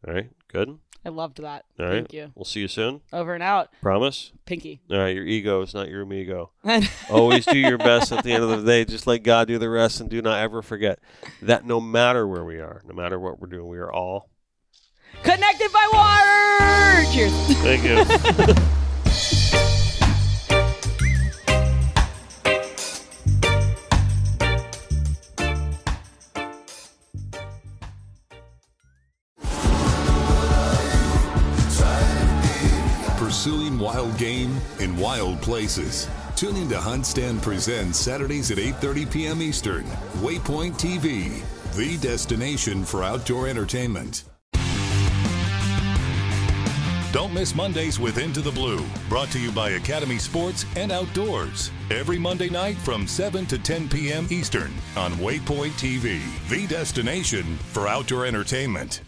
all right, good. I loved that. All right, Thank you. We'll see you soon. Over and out, Promise. Pinky. All right, your ego is not your amigo. Always do your best at the end of the day. Just let God do the rest, and do not ever forget that no matter where we are, no matter what we're doing, we are all. Connected by water. Cheers. Thank you. game in wild places. Tune in to Hunt Stand Presents Saturdays at 8:30 p.m. Eastern. Waypoint TV, the destination for outdoor entertainment. Don't miss Mondays with Into the Blue, brought to you by Academy Sports and Outdoors. Every Monday night from 7 to 10 p.m. Eastern on Waypoint TV, the destination for outdoor entertainment.